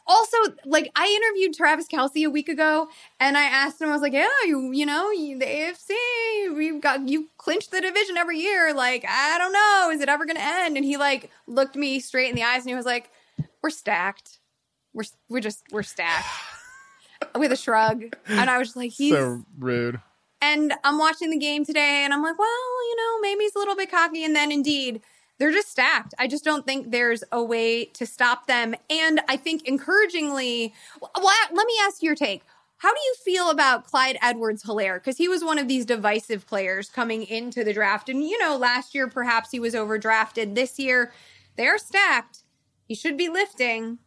S2: also like I interviewed Travis Kelce a week ago, and I asked him, I was like, "Yeah, you you know you, the AFC, we've got you clinched the division every year. Like I don't know, is it ever going to end?" And he like looked me straight in the eyes, and he was like, "We're stacked. We're we're just we're stacked." With a shrug, and I was like, "He's
S3: so rude
S2: and I'm watching the game today and I'm like, well, you know, maybe he's a little bit cocky. And then indeed, they're just stacked. I just don't think there's a way to stop them. And I think encouragingly, well, let me ask your take. How do you feel about Clyde Edwards Hilaire? Because he was one of these divisive players coming into the draft. And, you know, last year, perhaps he was overdrafted. This year, they're stacked. He should be lifting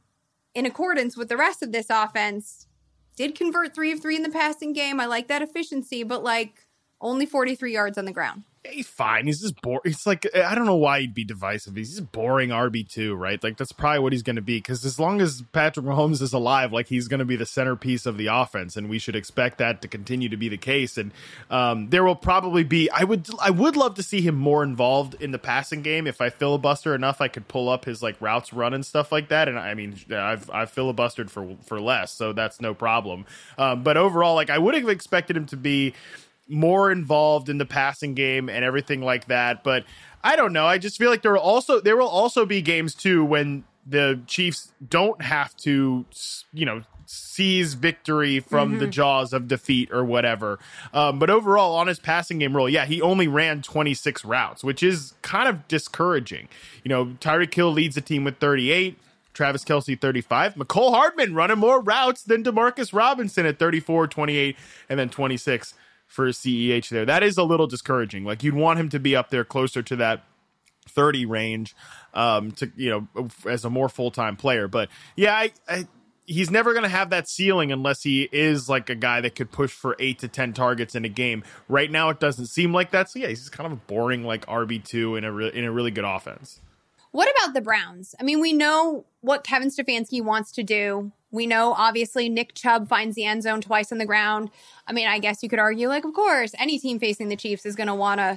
S2: in accordance with the rest of this offense did convert three of three in the passing game. I like that efficiency, but like only 43 yards on the ground.
S3: he's fine. He's just boring. It's like I don't know why he'd be divisive. He's just boring RB two, right? Like that's probably what he's going to be. Because as long as Patrick Mahomes is alive, like he's going to be the centerpiece of the offense, and we should expect that to continue to be the case. And um, there will probably be. I would. I would love to see him more involved in the passing game. If I filibuster enough, I could pull up his like routes run and stuff like that. And I mean, I've I've filibustered for for less, so that's no problem. Um, but overall, like I would have expected him to be more involved in the passing game and everything like that. But I don't know. I just feel like there will also there will also be games too when the Chiefs don't have to, you know, seize victory from the jaws of defeat or whatever. Um, but overall, on his passing game role, yeah, he only ran 26 routes, which is kind of discouraging. You know, Tyreek Hill leads the team with 38. Travis Kelce 35. Mecole Hardman running more routes than Demarcus Robinson at 34, 28, and then 26 for a CEH there. That is a little discouraging. Like you'd want him to be up there closer to that 30 range um to you know as a more full-time player. But yeah, I, I he's never going to have that ceiling unless he is like a guy that could push for 8 to 10 targets in a game. Right now it doesn't seem like that. So yeah, he's kind of a boring like RB2 in a re- in a really good offense.
S2: What about the Browns? I mean, we know what Kevin Stefanski wants to do. We know, obviously, Nick Chubb finds the end zone twice on the ground. I mean, I guess you could argue, like, of course, any team facing the Chiefs is going to want to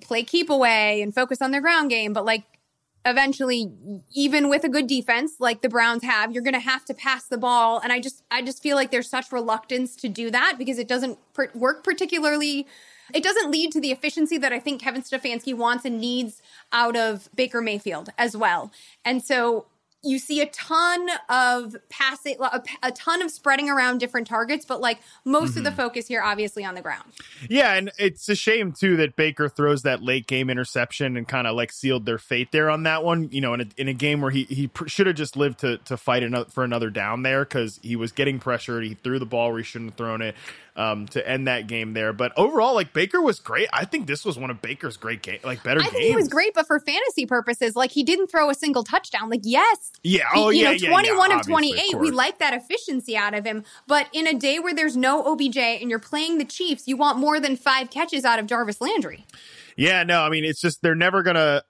S2: play keep away and focus on their ground game. But, like, eventually, even with a good defense like the Browns have, you're going to have to pass the ball. And I just, I just feel like there's such reluctance to do that because it doesn't work particularly. It doesn't lead to the efficiency that I think Kevin Stefanski wants and needs out of Baker Mayfield as well. And so you see a ton of passing, a, ton of spreading around different targets, but like most of the mm-hmm. focus here, obviously on the ground.
S3: Yeah, and it's a shame too that Baker throws that late game interception and kind of like sealed their fate there on that one. You know, in a, in a game where he he pr- should have just lived to to fight another, for another down there because he was getting pressured. He threw the ball where he shouldn't have thrown it um, to end that game there. But overall, like Baker was great. I think this was one of Baker's great game, like better.
S2: I think
S3: games.
S2: he was great, but for fantasy purposes, like he didn't throw a single touchdown. Like, yes,
S3: Yeah.
S2: he-
S3: Oh
S2: you
S3: yeah.
S2: know,
S3: yeah,
S2: 21
S3: yeah,
S2: of
S3: obviously,
S2: 28. we like that efficiency out of him. But in a day where there's no OBJ and you're playing the Chiefs, you want more than five catches out of Jarvis Landry.
S3: Yeah, no, I mean it's just they're never gonna.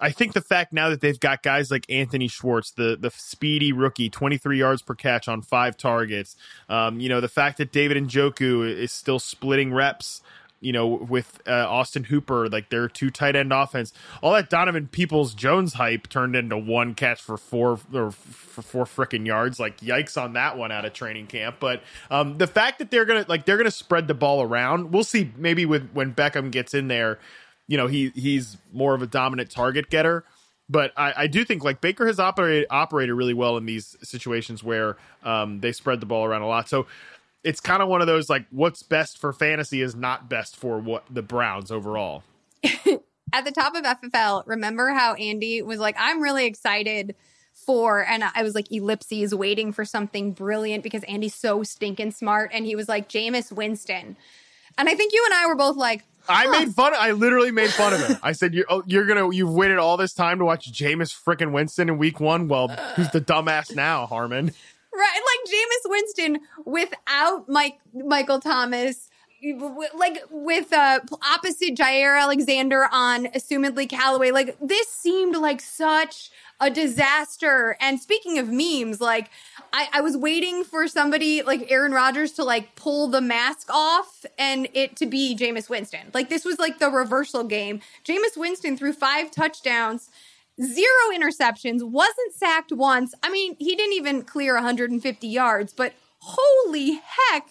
S3: I think the fact now that they've got guys like Anthony Schwartz, the the speedy rookie, 23 yards per catch on five targets. Um, you know, the fact that David Njoku is still splitting reps. You know, with uh, Austin Hooper, like their two tight end offense, all that Donovan Peoples Jones hype turned into one catch for four or for four freaking yards. Like, yikes on that one out of training camp. But um, the fact that they're gonna like they're gonna spread the ball around, we'll see. Maybe with when Beckham gets in there, you know he he's more of a dominant target getter but I, I do think like Baker has operated operated really well in these situations where um, they spread the ball around a lot. So it's kind of one of those like what's best for fantasy is not best for what the Browns overall.
S2: At the top of FFL, remember how Andy was like, "I'm really excited." for and I was like ellipses waiting for something brilliant because Andy's so stinking smart and he was like Jameis Winston. And I think you and I were both like
S3: I made fun. I literally made fun of him. I said, "You're oh, you're gonna you've waited all this time to watch Jameis freaking Winston in Week One. Well, who's the dumbass now, Harmon?"
S2: Right, like Jameis Winston without Mike Michael Thomas, like with uh opposite Jaire Alexander on assumedly Callaway. Like this seemed like such a disaster. And speaking of memes, like I, I was waiting for somebody like Aaron Rodgers to like pull the mask off and it to be Jameis Winston. Like this was like the reversal game. Jameis Winston threw five touchdowns zero interceptions, wasn't sacked once. I mean, he didn't even clear 150 yards, but holy heck.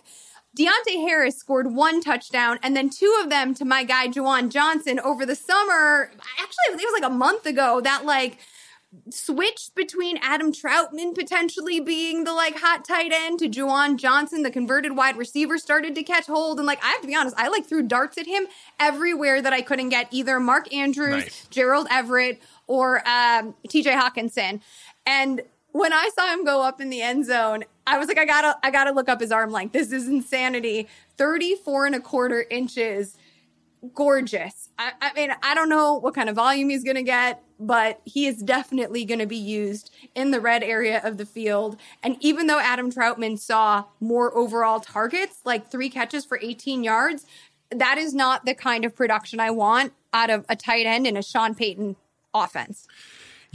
S2: Deonte Harris scored one touchdown and then two of them to my guy, Juwan Johnson, over the summer. Actually, it was like a month ago that like switched between Adam Trautman potentially being the like hot tight end to Juwan Johnson, the converted wide receiver, started to catch hold. And like, I have to be honest, I like threw darts at him everywhere that I couldn't get either Mark Andrews, nice. Gerald Everett, or um, TJ Hockenson. And when I saw him go up in the end zone, I was like, I gotta, I gotta look up his arm length. This is insanity. 34 and a quarter inches. Gorgeous. I, I mean, I don't know what kind of volume he's to get but he is definitely to be used in the red area of the field. And even though Adam Trautman saw more overall targets, like three catches for 18 yards, that is not the kind of production I want out of a tight end in a Sean Payton offense.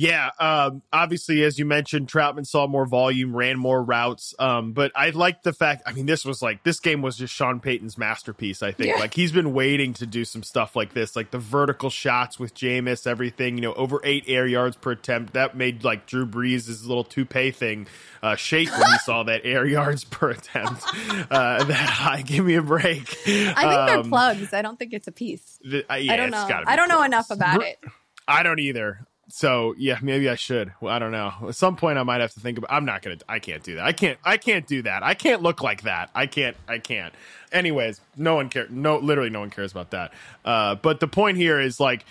S3: Yeah, um, obviously, as you mentioned, Trautman saw more volume, ran more routes. Um, but I like the fact. I mean, this was like this game was just Sean Payton's masterpiece. I think yeah. like he's been waiting to do some stuff like this, like the vertical shots with Jameis, everything. You know, over eight air yards per attempt. That made like Drew Brees' little toupee thing uh, shake when he saw that air yards per attempt uh, that high. Give me a break. I
S2: think um, they're plugs. I don't think it's a piece. The, uh, yeah, I don't know. I don't know enough about it.
S3: I don't either so yeah, maybe I should. Well, I don't know. At some point, I might have to think about. I'm not gonna. I can't do that. I can't. I can't do that. I can't look like that. I can't. I can't. Anyways, no one cares. No, literally, no one cares about that. Uh, but the point here is like.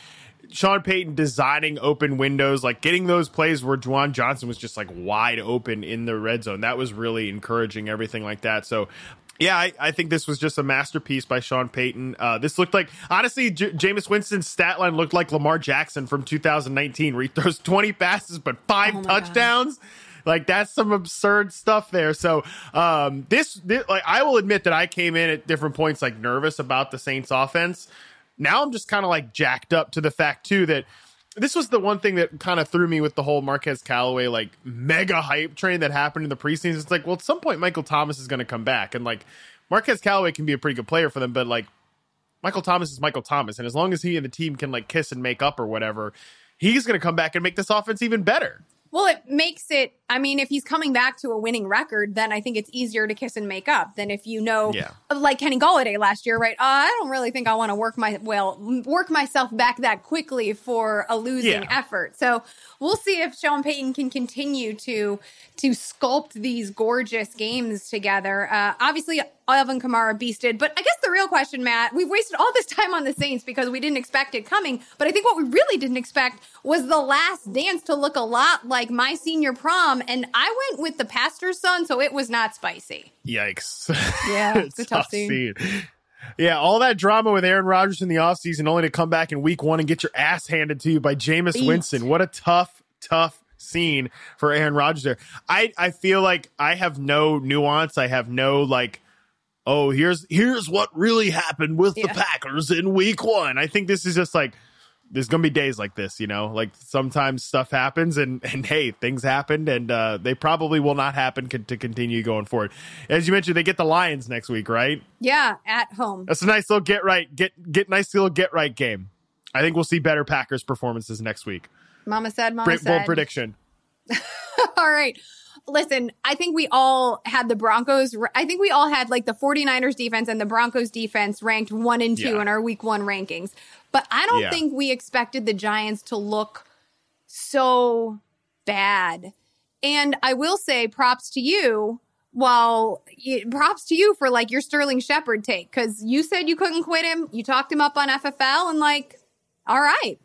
S3: Sean Payton designing open windows, like getting those plays where Juwan Johnson was just like wide open in the red zone. That was really encouraging, everything like that. So yeah, I, I, think this was just a masterpiece by Sean Payton. Uh, this looked like, honestly, J- Jameis Winston's stat line looked like Lamar Jackson from 2019, where he throws 20 passes but five oh touchdowns. God. Like that's some absurd stuff there. So um, this, this, like, I will admit that I came in at different points like nervous about the Saints offense. Now I'm just kind of like jacked up to the fact too that this was the one thing that kind of threw me with the whole Marquez Callaway like mega hype train that happened in the preseason. It's like, well, at some point Michael Thomas is going to come back, and like Marquez Callaway can be a pretty good player for them, but like Michael Thomas is Michael Thomas, and as long as he and the team can like kiss and make up or whatever, he's going to come back and make this offense even better.
S2: Well, it makes it. I mean, if he's coming back to a winning record, then I think it's easier to kiss and make up than if you know, yeah. like Kenny Golladay last year, right? Uh, I don't really think I want to work my well work myself back that quickly for a losing yeah. effort. So we'll see if Sean Payton can continue to to sculpt these gorgeous games together. Uh, obviously, Alvin Kamara beasted, but I guess the real question, Matt, we've wasted all this time on the Saints because we didn't expect it coming. But I think what we really didn't expect was the last dance to look a lot like my senior prom, and I went with the pastor's son, so it was not spicy.
S3: Yikes!
S2: Yeah, it's a tough, tough scene. scene.
S3: Yeah, all that drama with Aaron Rodgers in the offseason only to come back in week one and get your ass handed to you by Jameis Beat. Winston. What a tough, tough scene for Aaron Rodgers there. I, I feel like I have no nuance. I have no like, oh, here's here's what really happened with yeah. the Packers in week one. I think this is just like there's gonna be days like this, you know. Like sometimes stuff happens, and and hey, things happened, and uh, they probably will not happen co- to continue going forward. As you mentioned, they get the Lions next week, right?
S2: Yeah, at home.
S3: That's a nice little get right, get get nice little get right game. I think we'll see better Packers performances next week.
S2: Mama said, Mama said.
S3: Bold prediction.
S2: all right. Listen, I think we all had the Broncos. I think we all had like the 49ers defense and the Broncos defense ranked one and two yeah. in our week one rankings. But I don't yeah. think we expected the Giants to look so bad. And I will say props to you. Well, props to you for like your Sterling Shepard take because you said you couldn't quit him. You talked him up on FFL and like, all right.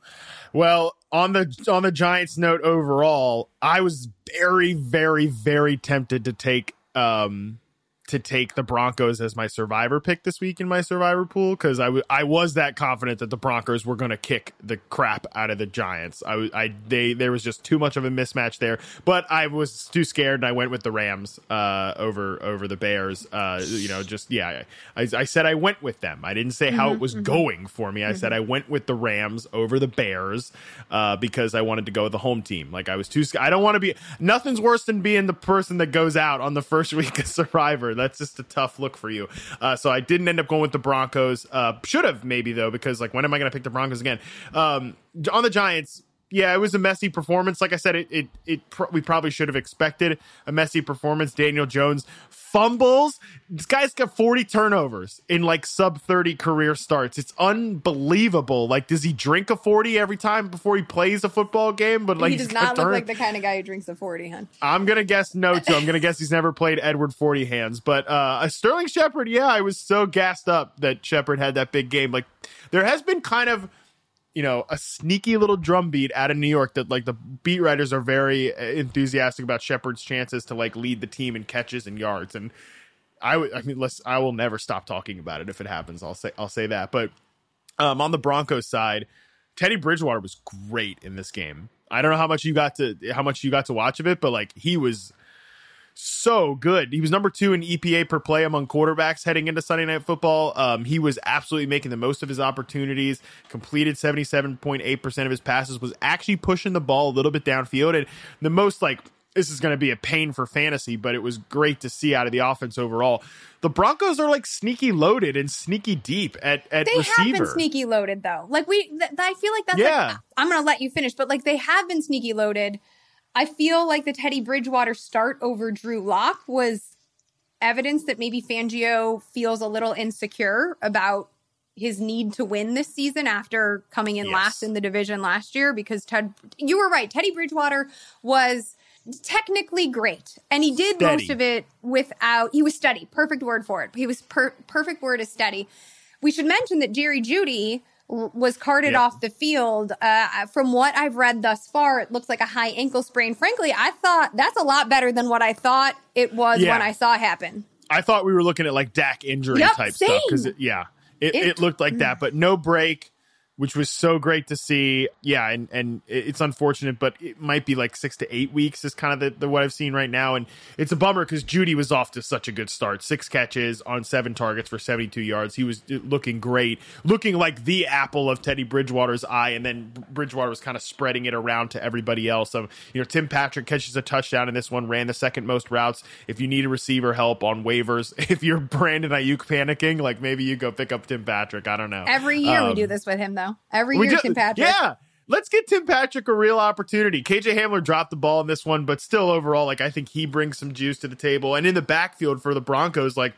S3: Well, on the on the Giants note overall, I was very, very, very tempted to take um to take the Broncos as my survivor pick this week in my survivor pool because I, w- I was that confident that the Broncos were going to kick the crap out of the Giants. I, w- I they there was just too much of a mismatch there, but I was too scared and I went with the Rams uh, over over the Bears. Uh, you know, just yeah, I, I said I went with them. I didn't say mm-hmm, how it was mm-hmm. going for me. I mm-hmm. said I went with the Rams over the Bears uh, because I wanted to go with the home team. Like I was too. I don't want to be. Nothing's worse than being the person that goes out on the first week of Survivor. That's just a tough look for you. Uh, so I didn't end up going with the Broncos. Uh, should have maybe though, because like when am I going to pick the Broncos again? Um, on the Giants, yeah, it was a messy performance. Like I said, it it, it pr- we probably should have expected a messy performance. Daniel Jones fumbles. This guy's got 40 turnovers in like sub 30 career starts. It's unbelievable. Like, does he drink a 40 every time before he plays a football game? But like,
S2: he does not look like the kind of guy who drinks a 40, hun.
S3: I'm gonna guess no to. I'm gonna guess he's never played Edward 40 hands. But uh, a Sterling Shepard, yeah, I was so gassed up that Shepard had that big game. Like, there has been kind of you know a sneaky little drum beat out of New York that like the beat writers are very enthusiastic about Shepard's chances to like lead the team in catches and yards. And I I mean let's I will never stop talking about it if it happens. I'll say I'll say that. But um, on the Broncos side Teddy Bridgewater was great in this game. I don't know how much you got to how much you got to watch of it but like he was so good. He was number two in EPA per play among quarterbacks heading into Sunday Night Football. Um, he was absolutely making the most of his opportunities. Completed seventy seven point eight percent of his passes. Was actually pushing the ball a little bit downfield. And the most like this is going to be a pain for fantasy, but it was great to see out of the offense overall. The Broncos are like sneaky loaded and sneaky deep at at
S2: they
S3: receiver.
S2: have been sneaky loaded though. Like we, th- I feel like that's yeah. Like, I'm going to let you finish, but like they have been sneaky loaded I feel like the Teddy Bridgewater start over Drew Lock was evidence that maybe Fangio feels a little insecure about his need to win this season after coming in yes. last in the division last year because Ted you were right Teddy Bridgewater was technically great and he did steady. most of it without he was steady perfect word for it he was per, perfect word is steady we should mention that Jerry Jeudy was carted yep. off the field. Uh, from what I've read thus far, it looks like a high ankle sprain. Frankly, I thought that's a lot better than what I thought it was yeah. when I saw it happen.
S3: I thought we were looking at like Dak injury yep, type same. stuff because yeah, it, it, it, looked like that, but no break which was so great to see. Yeah, and and it's unfortunate, but it might be like six to eight weeks is kind of the, the what I've seen right now, and it's a bummer because Jeudy was off to such a good start. Six catches on seven targets for seventy two yards. He was looking great, looking like the apple of Teddy Bridgewater's eye, and then Bridgewater was kind of spreading it around to everybody else. Um, you know, Tim Patrick catches a touchdown in this one, ran the second most routes. If you need a receiver help on waivers, if you're Brandon Aiyuk panicking, like maybe you go pick up Tim Patrick. I don't know.
S2: Every year um, we do this with him though Every year, Tim Patrick.
S3: Yeah. Let's get Tim Patrick a real opportunity. KJ Hamler dropped the ball in this one, but still overall, like I think he brings some juice to the table. And in the backfield for the Broncos, like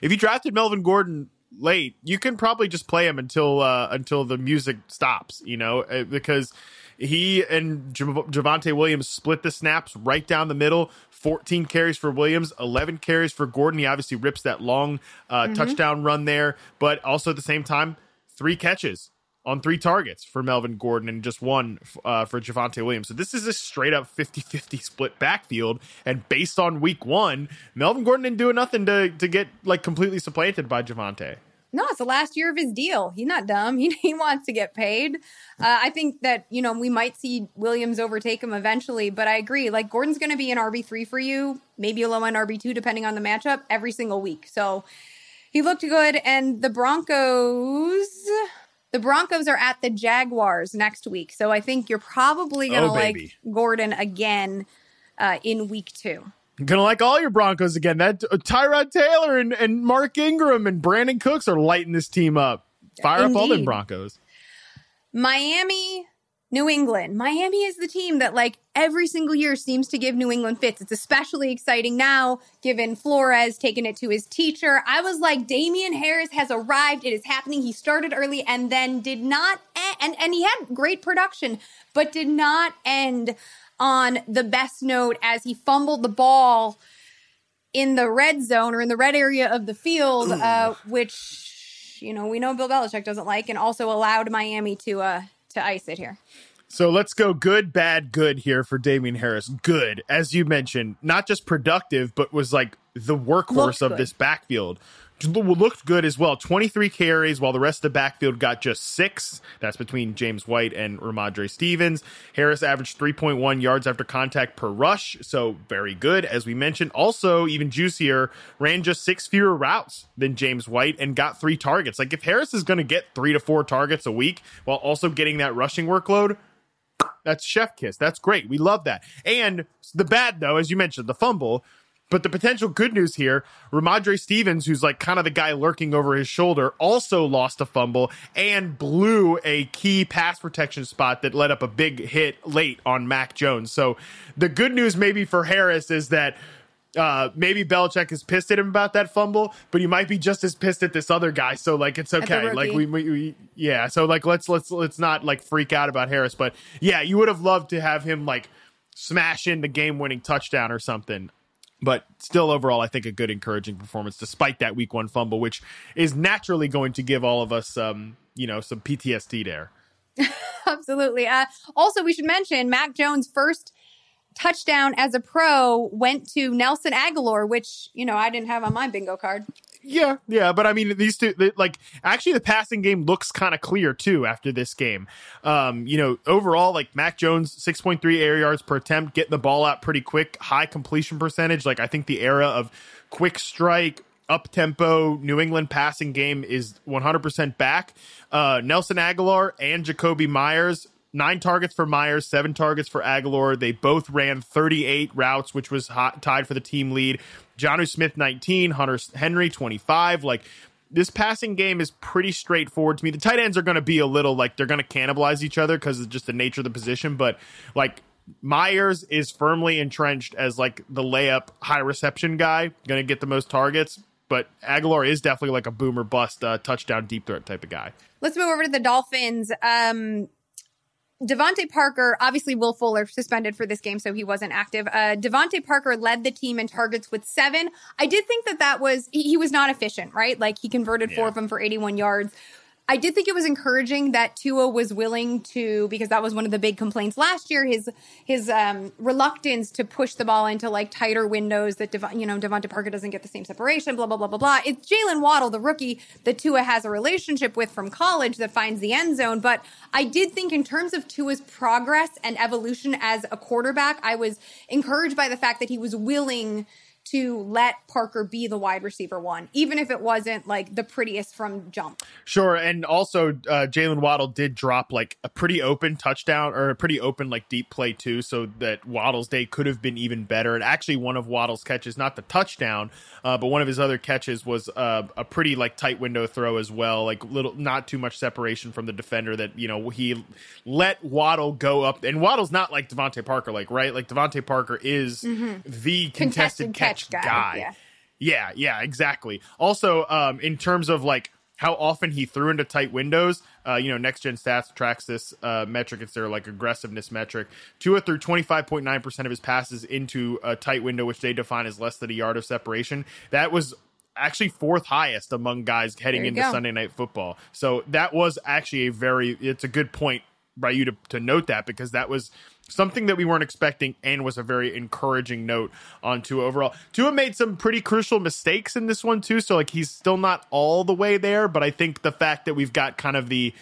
S3: if you drafted Melvin Gordon late, you can probably just play him until uh until the music stops, you know, uh, because he and Javonte Williams split the snaps right down the middle. 14 carries for Williams, 11 carries for Gordon. He obviously rips that long uh, mm-hmm. touchdown run there, but also at the same time, three catches on three targets for Melvin Gordon and just one uh, for Javonte Williams. So this is a straight up 50 50 split backfield. And based on week one, Melvin Gordon didn't do nothing to, to get like completely supplanted by Javonte.
S2: No, it's the last year of his deal. He's not dumb. He, he wants to get paid. Uh, I think that, you know, we might see Williams overtake him eventually, but I agree. Like, Gordon's going to be an RB3 for you, maybe a low end RB2, depending on the matchup, every single week. So he looked good. And the Broncos, the Broncos are at the Jaguars next week. So I think you're probably going to oh, like Gordon again uh, in week two.
S3: I'm gonna like all your Broncos again. That uh, Tyrod Taylor and, and Mark Ingram and Brandin Cooks are lighting this team up. Fire Indeed. up all the Broncos.
S2: Miami New England. Miami is the team that like every single year seems to give New England fits. It's especially exciting now given Flores taking it to his teacher. I was like Damien Harris has arrived. It is happening. He started early and then did not end, and and he had great production but did not end on the best note as he fumbled the ball in the red zone or in the red area of the field, uh, which you know we know Bill Belichick doesn't like, and also allowed Miami to uh, to ice it here.
S3: So let's go good, bad, good here for Damien Harris. Good, as you mentioned, not just productive, but was like the workhorse
S2: Looked
S3: of
S2: good.
S3: this backfield. Looked good as well. 23 carries, while the rest of the backfield got just six. That's between James White and Rhamondre Stevens. Harris averaged 3.1 yards after contact per rush, so very good, as we mentioned. Also, even juicier, ran just six fewer routes than James White and got three targets. Like, if Harris is going to get three to four targets a week while also getting that rushing workload, that's chef kiss. That's great. We love that. And the bad though, as you mentioned, the fumble. But the potential good news here, Rhamondre Stevens, who's like kind of the guy lurking over his shoulder, also lost a fumble and blew a key pass protection spot that led up a big hit late on Mac Jones. So the good news maybe for Harris is that uh, maybe Belichick is pissed at him about that fumble, but he might be just as pissed at this other guy. So like it's okay. Like we, we, we yeah. So like let's let's let's not like freak out about Harris. But yeah, you would have loved to have him like smash in the game winning touchdown or something. But still, overall, I think a good, encouraging performance despite that week one fumble, which is naturally going to give all of us, um, you know, some PTSD there.
S2: Absolutely. Uh, also, we should mention Mac Jones' first touchdown as a pro went to Nelson Agholor, which you know I didn't have on my bingo card.
S3: Yeah, yeah, but I mean, these two, the, like, actually, the passing game looks kind of clear too after this game. Um, you know, overall, like Mac Jones, six point three air yards per attempt, getting the ball out pretty quick, high completion percentage. Like, I think the era of quick strike, up tempo New England passing game is one hundred percent back. Uh, Nelson Agholor and Jakobi Meyers. Nine targets for Meyers, seven targets for Agholor. They both ran 38 routes, which was hot, tied for the team lead. Jonnu Smith 19, Hunter Henry 25. Like this passing game is pretty straightforward to me. The tight ends are going to be a little like they're going to cannibalize each other because of just the nature of the position. But like Meyers is firmly entrenched as like the layup high reception guy, going to get the most targets. But Agholor is definitely like a boomer bust uh, touchdown deep threat type of guy.
S2: Let's move over to the Dolphins. Um, DeVante Parker, obviously Will Fuller suspended for this game, so he wasn't active. Uh, DeVante Parker led the team in targets with seven. I did think that that was, he, he was not efficient, right? Like he converted four of them for 81 yards. I did think it was encouraging that Tua was willing to, because that was one of the big complaints last year. His his um, reluctance to push the ball into like tighter windows that Dev- you know DeVante Parker doesn't get the same separation. Blah blah blah blah blah. It's Jaylen Waddle, the rookie that Tua has a relationship with from college that finds the end zone. But I did think in terms of Tua's progress and evolution as a quarterback, I was encouraged by the fact that he was willing to let Parker be the wide receiver one, even if it wasn't like the prettiest from jump.
S3: Sure, and also uh, Jaylen Waddle did drop like a pretty open touchdown or a pretty open like deep play too, so that Waddle's day could have been even better. And actually, one of Waddle's catches, not the touchdown, uh, but one of his other catches was uh, a pretty like tight window throw as well, like little not too much separation from the defender. That you know he let Waddle go up, and Waddle's not like DeVante Parker, like right, like DeVante Parker is the contested,
S2: Contested
S3: catch,
S2: guy,
S3: guy.
S2: yeah.
S3: Yeah, yeah, exactly. Also, um, in terms of like how often he threw into tight windows, uh, you know, Next Gen Stats tracks this uh, metric. It's their like aggressiveness metric. Tua threw twenty five point nine percent of his passes into a tight window, which they define as less than a yard of separation. That was actually fourth highest among guys heading into
S2: go.
S3: Sunday Night Football. So that was actually a very. It's a good point by you to to note that because that was something that we weren't expecting and was a very encouraging note on Tua overall. Tua made some pretty crucial mistakes in this one too, so like he's still not all the way there, but I think the fact that we've got kind of the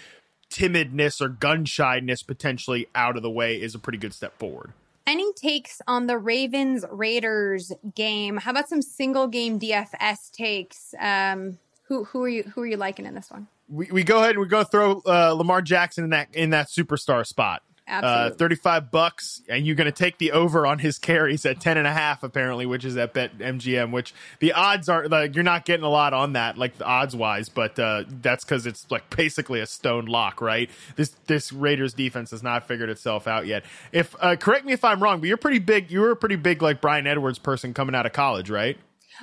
S3: timidness or gun shyness potentially out of the way is a pretty good step forward.
S2: Any takes on the Ravens Raiders game? How about some single game DFS takes? Um, who who are you who are you liking in this one?
S3: We, we go ahead and we go throw uh, Lamar Jackson in that in that superstar spot. Uh, 35 bucks, and you're going to take the over on his carries at 10 and a half, apparently, which is at Bet MGM, which the odds are like you're not getting a lot on that, like the odds wise, but uh, that's because it's like basically a stone lock, right? This this Raiders defense has not figured itself out yet. If uh, correct me if I'm wrong, but you're pretty big. You were a pretty big like Bryan Edwards person coming out of college, right?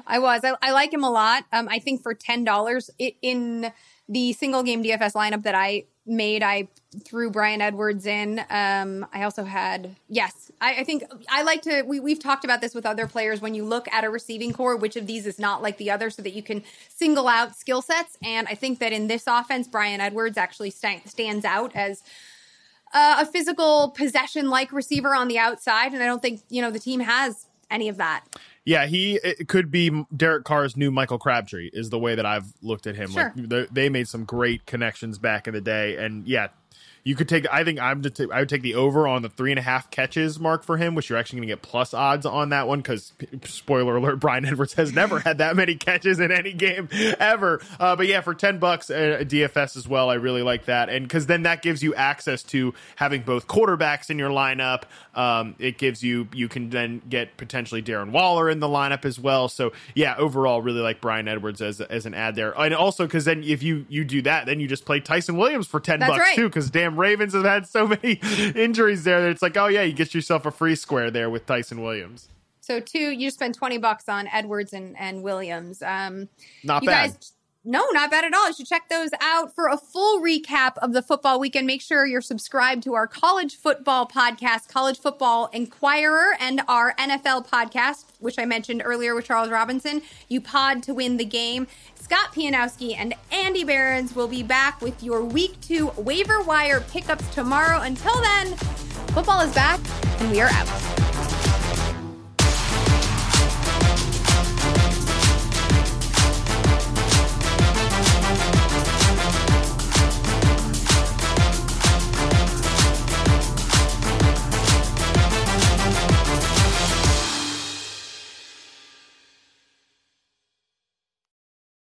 S2: I was. I, I like him a lot. Um, I think for ten dollars in the single game DFS lineup that I made, I threw Bryan Edwards in. Um, I also had yes. I, I, think I like to. We, we've talked about this with other players. When you look at a receiving corps, which of these is not like the other, so that you can single out skill sets. And I think that in this offense, Bryan Edwards actually st- stands out as. Uh, a physical possession like receiver on the outside, and I don't think you know the team has any of that.
S3: Yeah, he it could be Derek Carr's new Michael Crabtree is the way that I've looked at him.
S2: Sure.
S3: Like they made some great connections back in the day, and yeah, you could take. I think I'm. T- I would take the over on the three and a half catches mark for him, which you're actually going to get plus odds on that one because spoiler alert: Bryan Edwards has never had that many catches in any game ever. Uh, but yeah, for ten bucks uh, DFS as well, I really like that, and because then that gives you access to having both quarterbacks in your lineup. Um, it gives you you can then get potentially Darren Waller in the lineup as well. So yeah, overall, really like Bryan Edwards as as an ad there, and also because then if you you do that, then you just play Ty'Son Williams for ten
S2: That's
S3: bucks
S2: right.
S3: too, because damn Ravens have had so many injuries there that it's like, oh yeah, you get yourself a free square there with Ty'Son Williams.
S2: So two, you spend twenty bucks on Edwards and and Williams. Um,
S3: Not
S2: you
S3: bad.
S2: Guys, no, not bad at all. You should check those out for a full recap of the football weekend. Make sure you're subscribed to our college football podcast, College Football Inquirer, and our NFL podcast, which I mentioned earlier with Charles Robinson. You pod to win the game. Scott Pianowski and Andy Behrens will be back with your week two waiver wire pickups tomorrow. Until then, football is back and we are out.